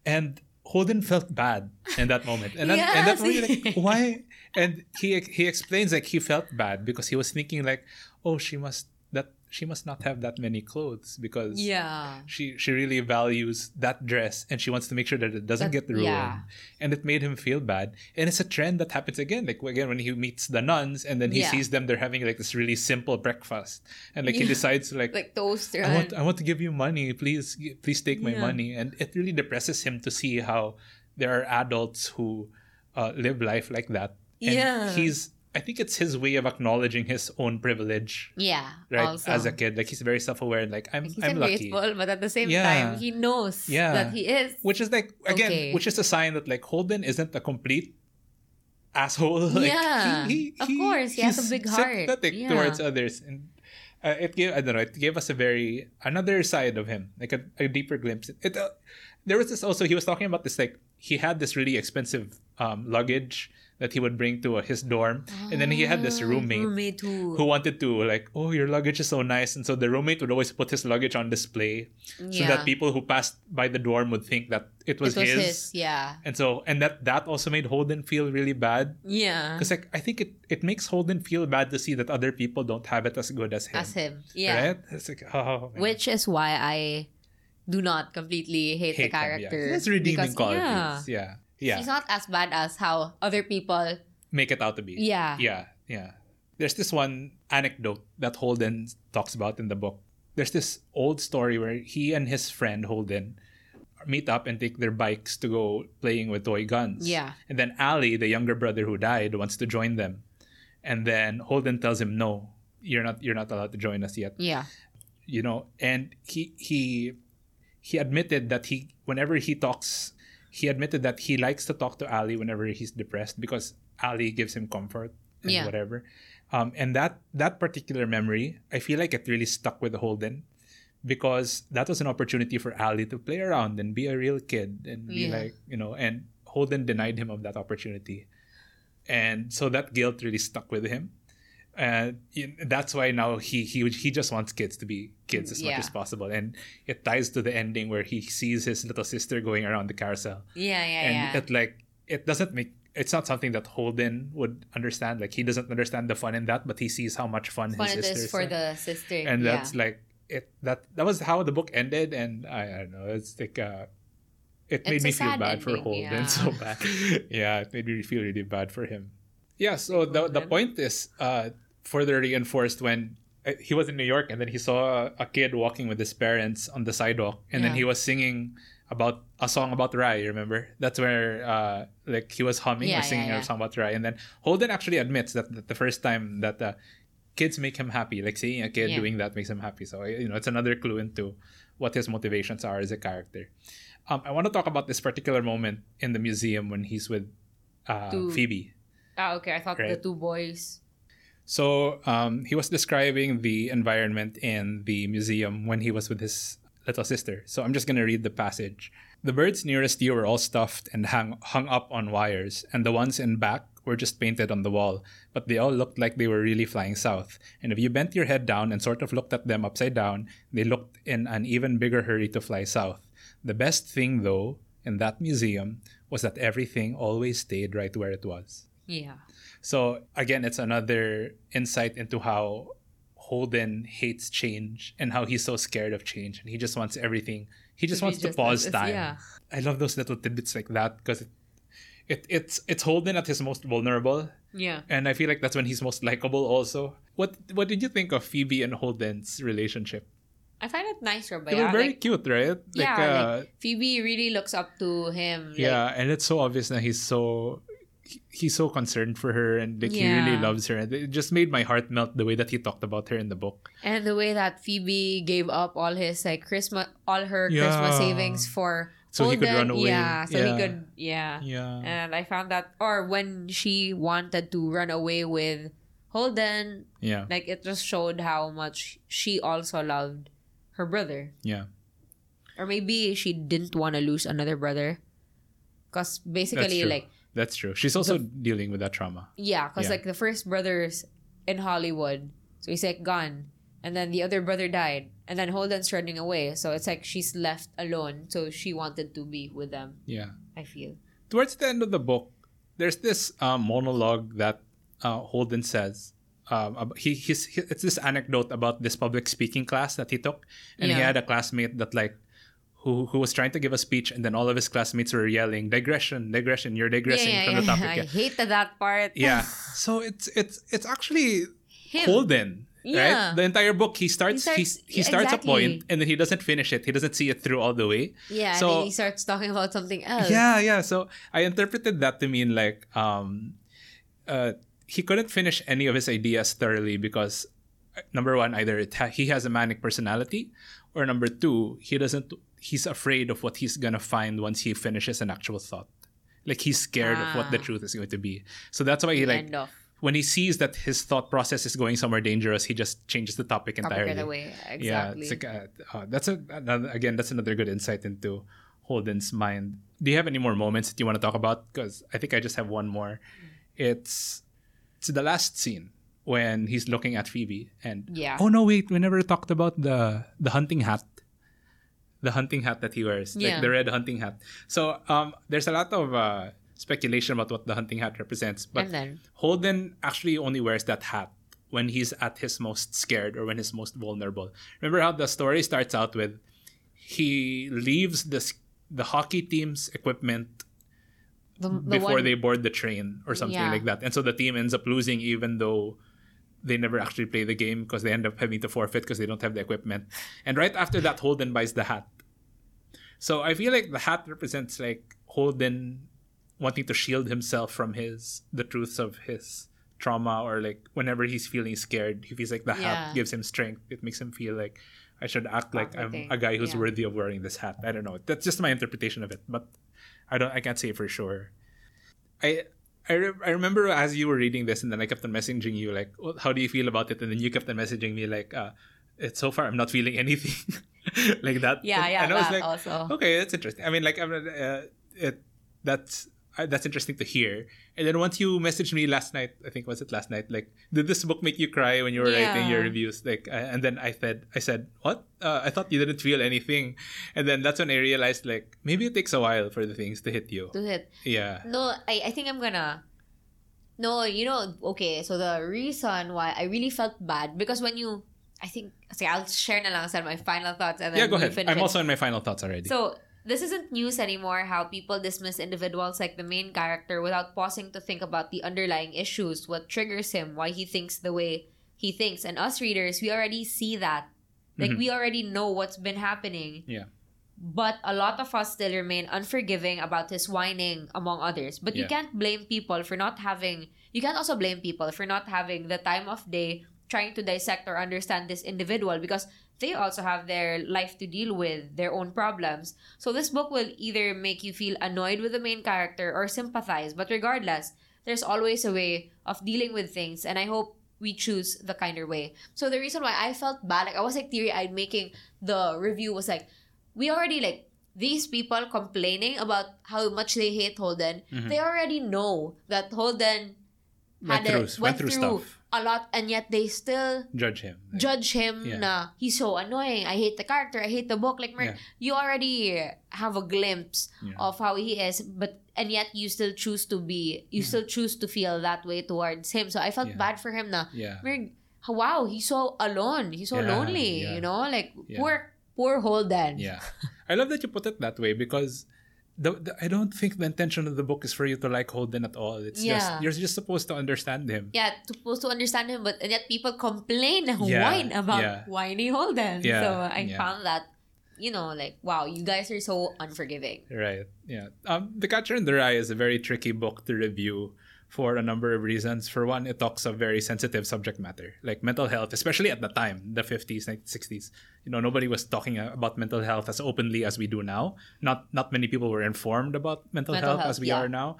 And Holden felt bad in that moment. And, then, and that moment, like, why? And he he explains like he felt bad because he was thinking like, oh, she must that she must not have that many clothes because Yeah. she she really values that dress and she wants to make sure that it doesn't That- get ruined. yeah. And it made him feel bad. And it's a trend that happens again. Like again when he meets the nuns and then he Yeah. sees them, they're having like this really simple breakfast. And like he decides to like Like toaster. I want I want to give you money. Please please take my Yeah. money. And it really depresses him to see how there are adults who uh, live life like that. And Yeah. he's I think it's his way of acknowledging his own privilege, yeah. right? Also. As a kid, like he's very self-aware. Like I'm He's I'm lucky, but at the same Yeah. time, he knows Yeah. that he is. which is like again, Okay. which is a sign that like Holden isn't a complete asshole. Like, Yeah. Of course, he has a big heart. sympathetic Yeah. towards others, and uh, it gave I don't know. It gave us a very another side of him, like a, a deeper glimpse. It uh, there was this also. He was talking about this like he had this really expensive um, luggage that he would bring to uh, his dorm, and then he had this Ah, roommate Roommate who. who wanted to like, oh, your luggage is so nice, and so the roommate would always put his luggage on display so that people who passed by the dorm would think that it was, it was his. his. Yeah. And so, and that that also made Holden feel really bad Yeah. because like I think it it makes Holden feel bad to see that other people don't have it as good as him. As him. Yeah. Right? It's like oh, man. Which is why I do not completely hate, hate the character. Him, yeah. It's redeeming because, qualities. Yeah. Yeah, yeah. He's not as bad as how other people. Make it out to be. Yeah. yeah, yeah. There's this one anecdote that Holden talks about in the book. There's this old story where he and his friend Holden meet up and take their bikes to go playing with toy guns. Yeah. And then Allie, the younger brother who died, wants to join them. And then Holden tells him, "No, you're not. You're not allowed to join us yet." Yeah. You know. And he he he admitted that he whenever he talks, he admitted that he likes to talk to Allie whenever he's depressed because Allie gives him comfort and Yeah. whatever. Um, and that that particular memory, I feel like it really stuck with Holden because that was an opportunity for Allie to play around and be a real kid and be Yeah. like, you know, and Holden denied him of that opportunity. And so that guilt really stuck with him. And that's why now he he he just wants kids to be kids as much as possible. And it ties to the ending where he sees his little sister going around the carousel. Yeah. Yeah. and yeah. it like it doesn't make it's not something that Holden would understand. Like he doesn't understand the fun in that, but he sees how much fun, Fun his sister is for the sister. and yeah. that's like it that that was how the book ended and i, I don't know it's like uh it made It's me feel bad for holden yeah. so bad yeah it made me feel really bad for him yeah so the, the point is uh further reinforced when uh, he was in new york and then he saw a, a kid walking with his parents on the sidewalk and then he was singing about a song about rye remember that's where uh like he was humming Yeah, or singing yeah, a song about rye and then holden actually admits that, that the first time that uh, kids make him happy. Like seeing a kid Yeah. doing that makes him happy. So you know, it's another clue into what his motivations are as a character. Um, I want to talk about this particular moment in the museum when he's with uh, Phoebe. Ah, okay. I thought the two boys. So um, he was describing the environment in the museum when he was with his little sister. So I'm just going to read the passage. The birds nearest you were all stuffed and hung, hung up on wires, and the ones in back were just painted on the wall, but they all looked like they were really flying south. And if you bent your head down and sort of looked at them upside down, they looked in an even bigger hurry to fly south. The best thing, though, in that museum was that everything always stayed right where it was. Yeah. So again, it's another insight into how Holden hates change and how he's so scared of change and he just wants everything. He just To wants to just pause time. yeah. I love those little tidbits like that because it, it it's it's Holden at his most vulnerable, Yeah. and I feel like that's when he's most likable. Also, what what did you think of Phoebe and Holden's relationship? I find it nicer, Robert. They were very like, cute, right? yeah, uh, like Phoebe really looks up to him. Like, yeah, and it's so obvious that he's so he's so concerned for her and like he really loves her. And it just made my heart melt the way that he talked about her in the book. And the way that Phoebe gave up all his like Christmas, all her Yeah. Christmas savings for So he could Holden. run away. Yeah, so he could. Yeah. Yeah. And I found that, or when she wanted to run away with Holden, Yeah. like it just showed how much she also loved her brother. Yeah. Or maybe she didn't want to lose another brother. Because basically, like, That's true. She's also dealing with that trauma. yeah, because Yeah. like the first brother's in Hollywood. So he's like gone. And then the other brother died. And then Holden's running away. So it's like she's left alone. So she wanted to be with them, Yeah. I feel. Towards the end of the book, there's this um, monologue that uh, Holden says. Um, he, he's, he, it's this anecdote about this public speaking class that he took, and he had a classmate that like, who who was trying to give a speech, and then all of his classmates were yelling, "Digression, digression! You're digressing from the topic." I Yeah. hated that part. yeah. So it's it's it's actually Him. Holden. Yeah. Right? The entire book, he starts he starts- he, starts a point and then he doesn't finish it. He doesn't see it through all the way. Yeah, So- and then he starts talking about something else. Yeah, yeah. So I interpreted that to mean like um uh he couldn't finish any of his ideas thoroughly because uh, number one, either it ha- he has a manic personality, or number two, he doesn't. He's afraid of what he's gonna find once he finishes an actual thought. Like he's scared of what the Ah. truth is going to be. So that's why he like when he sees that his thought process is going somewhere dangerous, he just changes the topic Topic entirely. right away. Exactly. Yeah, it's like uh, uh, that's a another, again that's another good insight into Holden's mind. Do you have any more moments that you want to talk about? Because I think I just have one more, It's it's the last scene when he's looking at Phoebe and Yeah. oh no wait we never talked about the the hunting hat the hunting hat that he wears Yeah. like the red hunting hat so um there's a lot of uh speculation about what the hunting hat represents but and then Holden actually only wears that hat when he's at his most scared or when he's most vulnerable. Remember how the story starts out with he leaves the the hockey team's equipment the, the before one, they board the train or something Yeah. like that. And so the team ends up losing even though they never actually play the game because they end up having to forfeit because they don't have the equipment. And right after that Holden buys the hat. So I feel like the hat represents like Holden wanting to shield himself from his the truths of his trauma or like whenever he's feeling scared, he feels like the Yeah. hat gives him strength. It makes him feel like I should act like I'm a guy who's Yeah. worthy of wearing this hat. I don't know. That's just my interpretation of it, but I don't. I can't say for sure. I I, re- I remember as you were reading this, and then I kept on messaging you like, well, "How do you feel about it?" And then you kept on messaging me like, uh, "It's so far I'm not feeling anything like that." yeah yeah and I was like, also okay, that's interesting. I mean, like, I'm uh, it that's uh, that's interesting to hear. And then once you messaged me last night, I think was it last night? Like, did this book make you cry when you were writing your reviews? Like, uh, and then I said, I said, what? Uh, I thought you didn't feel anything. And then that's when I realized, like, maybe it takes a while for the things to hit you. to hit Yeah. No, I, I think I'm gonna. No, you know, okay, so the reason why I really felt bad because when you, I think, say, I'll share na lang my final thoughts and then Yeah, go ahead. I'm also in my final thoughts already. So this isn't news anymore. How people dismiss individuals like the main character without pausing to think about the underlying issues, what triggers him, why he thinks the way he thinks, and us readers, we already see that. Like Mhm. we already know what's been happening. Yeah. But a lot of us still remain unforgiving about his whining, among others. But you can't blame people for not having. You can't also blame people for not having the time of day trying to dissect or understand this individual because they also have their life to deal with, their own problems. So this book will either make you feel annoyed with the main character or sympathize. But regardless, there's always a way of dealing with things, and I hope we choose the kinder way. So the reason why I felt bad, like I was like teary eyed making the review was like, we already like these people complaining about how much they hate Holden. Mhm. They already know that Holden Went had a, through- went through stuff. A lot, and yet they still Judge him. Like, judge him Yeah. na he's so annoying. I hate the character. I hate the book. Like, Mer- Yeah. you already have a glimpse Yeah. of how he is, but and yet you still choose to be, you still choose to feel that way towards him. So I felt bad for him na. Yeah. Mer- wow, he's so alone. He's so lonely. You know, like poor, poor Holden. Yeah. I love that you put it that way because the, the, I don't think the intention of the book is for you to like Holden at all. It's Yeah. just you're just supposed to understand him. Yeah, supposed to understand him, but yet people complain and Yeah, whine about yeah. whiny Holden. Yeah, so I found that, you know, like wow, you guys are so unforgiving. Right. Yeah. Um, the Catcher in the Rye is a very tricky book to review for a number of reasons. For one, it talks of very sensitive subject matter, like mental health, especially at the time, the 50s, 60s. You know, nobody was talking about mental health as openly as we do now. Not not many people were informed about mental, Mental health, health, as we yeah. are now.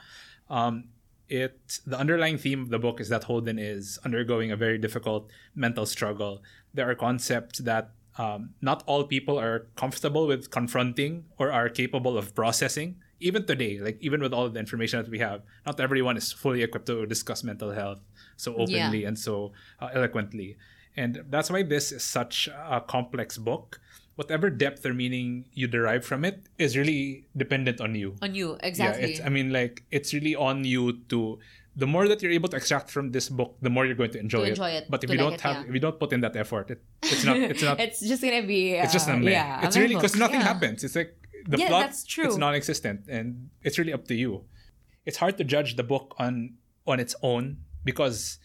Um, it the underlying theme of the book is that Holden is undergoing a very difficult mental struggle. There are concepts that um, not all people are comfortable with confronting or are capable of processing. Even today, like even with all the information that we have, not everyone is fully equipped to discuss mental health so openly and so uh, eloquently. And that's why this is such a complex book. Whatever depth or meaning you derive from it is really dependent on you. On you, Yeah, exactly. it's, I mean, like it's really on you to. The more that you're able to extract from this book, the more you're going to enjoy, to enjoy it, But if you like don't it, have, yeah. if you don't put in that effort, it, it's not. It's not. it's just gonna be. Uh, it's just a meh. Yeah, it's really because nothing Yeah. happens. It's like the Yeah, plot. that's true. It's non-existent, and it's really up to you. It's hard to judge the book on on its own because,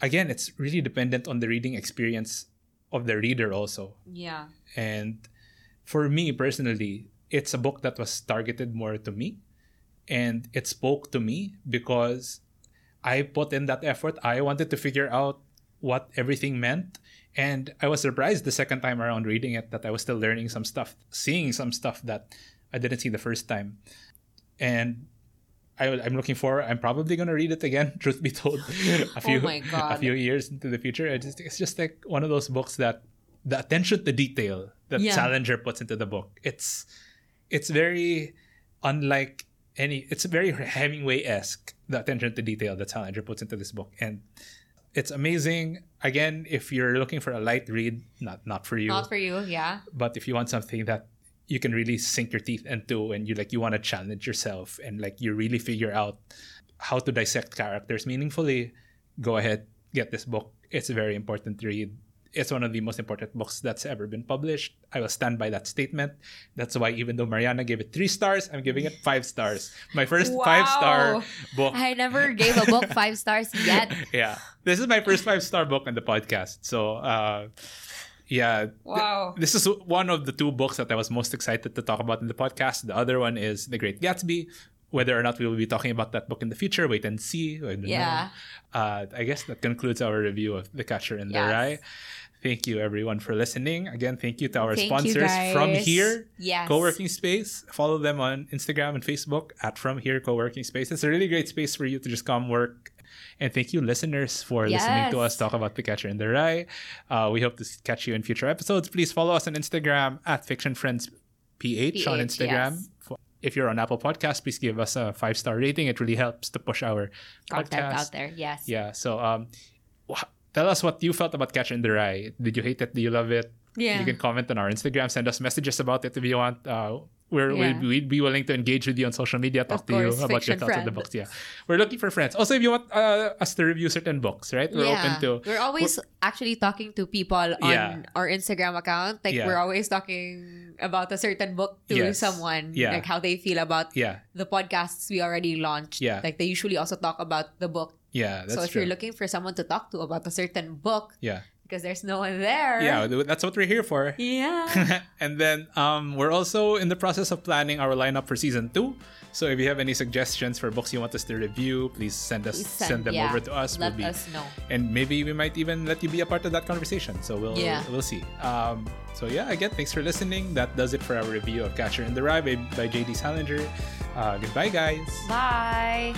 again, it's really dependent on the reading experience of the reader also. Yeah. And for me personally, it's a book that was targeted more to me. And it spoke to me because I put in that effort. I wanted to figure out what everything meant. And I was surprised the second time around reading it that I was still learning some stuff, seeing some stuff that I didn't see the first time. And I, I'm looking forward. I'm probably gonna read it again. Truth be told, a few Oh a few years into the future. It's just, it's just like one of those books that the attention to detail that Yeah. Salinger puts into the book. It's it's very unlike any it's very Hemingway-esque, the attention to detail that Salinger puts into this book. And it's amazing. Again, if you're looking for a light read, not not for you. Not for you, yeah. but if you want something that you can really sink your teeth into and you like you want to challenge yourself and like you really figure out how to dissect characters meaningfully go ahead get this book it's a very important read it's one of the most important books that's ever been published i will stand by that statement that's why even though mariana gave it three stars i'm giving it five stars my first five star book I never gave a book five stars yet. yeah this is my first five star book on the podcast so uh yeah th- Wow. this is one of the two books that I was most excited to talk about in the podcast. The other one is The Great Gatsby. Whether or not we will be talking about that book in the future, wait and see. I Yeah. Uh, I guess that concludes our review of The Catcher in the Yes. Rye. Thank you, everyone, for listening. Again, thank you to our Thank sponsors from here. Yes. Co-working space. Follow them on Instagram and Facebook at From Here Co-working Space. It's a really great space for you to just come work. And thank you, listeners, for listening to us talk about The Catcher in the Rye. Uh, we hope to catch you in future episodes. Please follow us on Instagram at Fiction Friends PH on Instagram. yes. If you're on Apple Podcasts, please give us a five star rating. It really helps to push our podcast. out there, yes. Yeah. So, um, wha- tell us what you felt about Catcher in the Rye. Did you hate it? Do you love it? Yeah. You can comment on our Instagram. Send us messages about it if you want. Uh, we're, Yeah. we'd, we'd be willing to engage with you on social media, talk Of to you course, about your thoughts on the books. Yeah, we're looking for friends. Also, if you want uh, us to review certain books, right? We're yeah. open to. We're always actually talking to people on Yeah. our Instagram account. Like we're always talking about a certain book to Yes. someone. Yeah. Like how they feel about Yeah, the podcasts we already launched. Yeah. Like they usually also talk about the book. Yeah, that's so if true. you're looking for someone to talk to about a certain book, yeah, because there's no one there. yeah, that's what we're here for. Yeah. and then um, we're also in the process of planning our lineup for season two. So if you have any suggestions for books you want us to review, please send us Please send, them yeah, over to us. Let we'll be, us know. and maybe we might even let you be a part of that conversation. So we'll Yeah. we'll see. Um, so yeah, again, thanks for listening. That does it for our review of Catcher in the Rye by, by JD Salinger. Uh, goodbye, guys. Bye.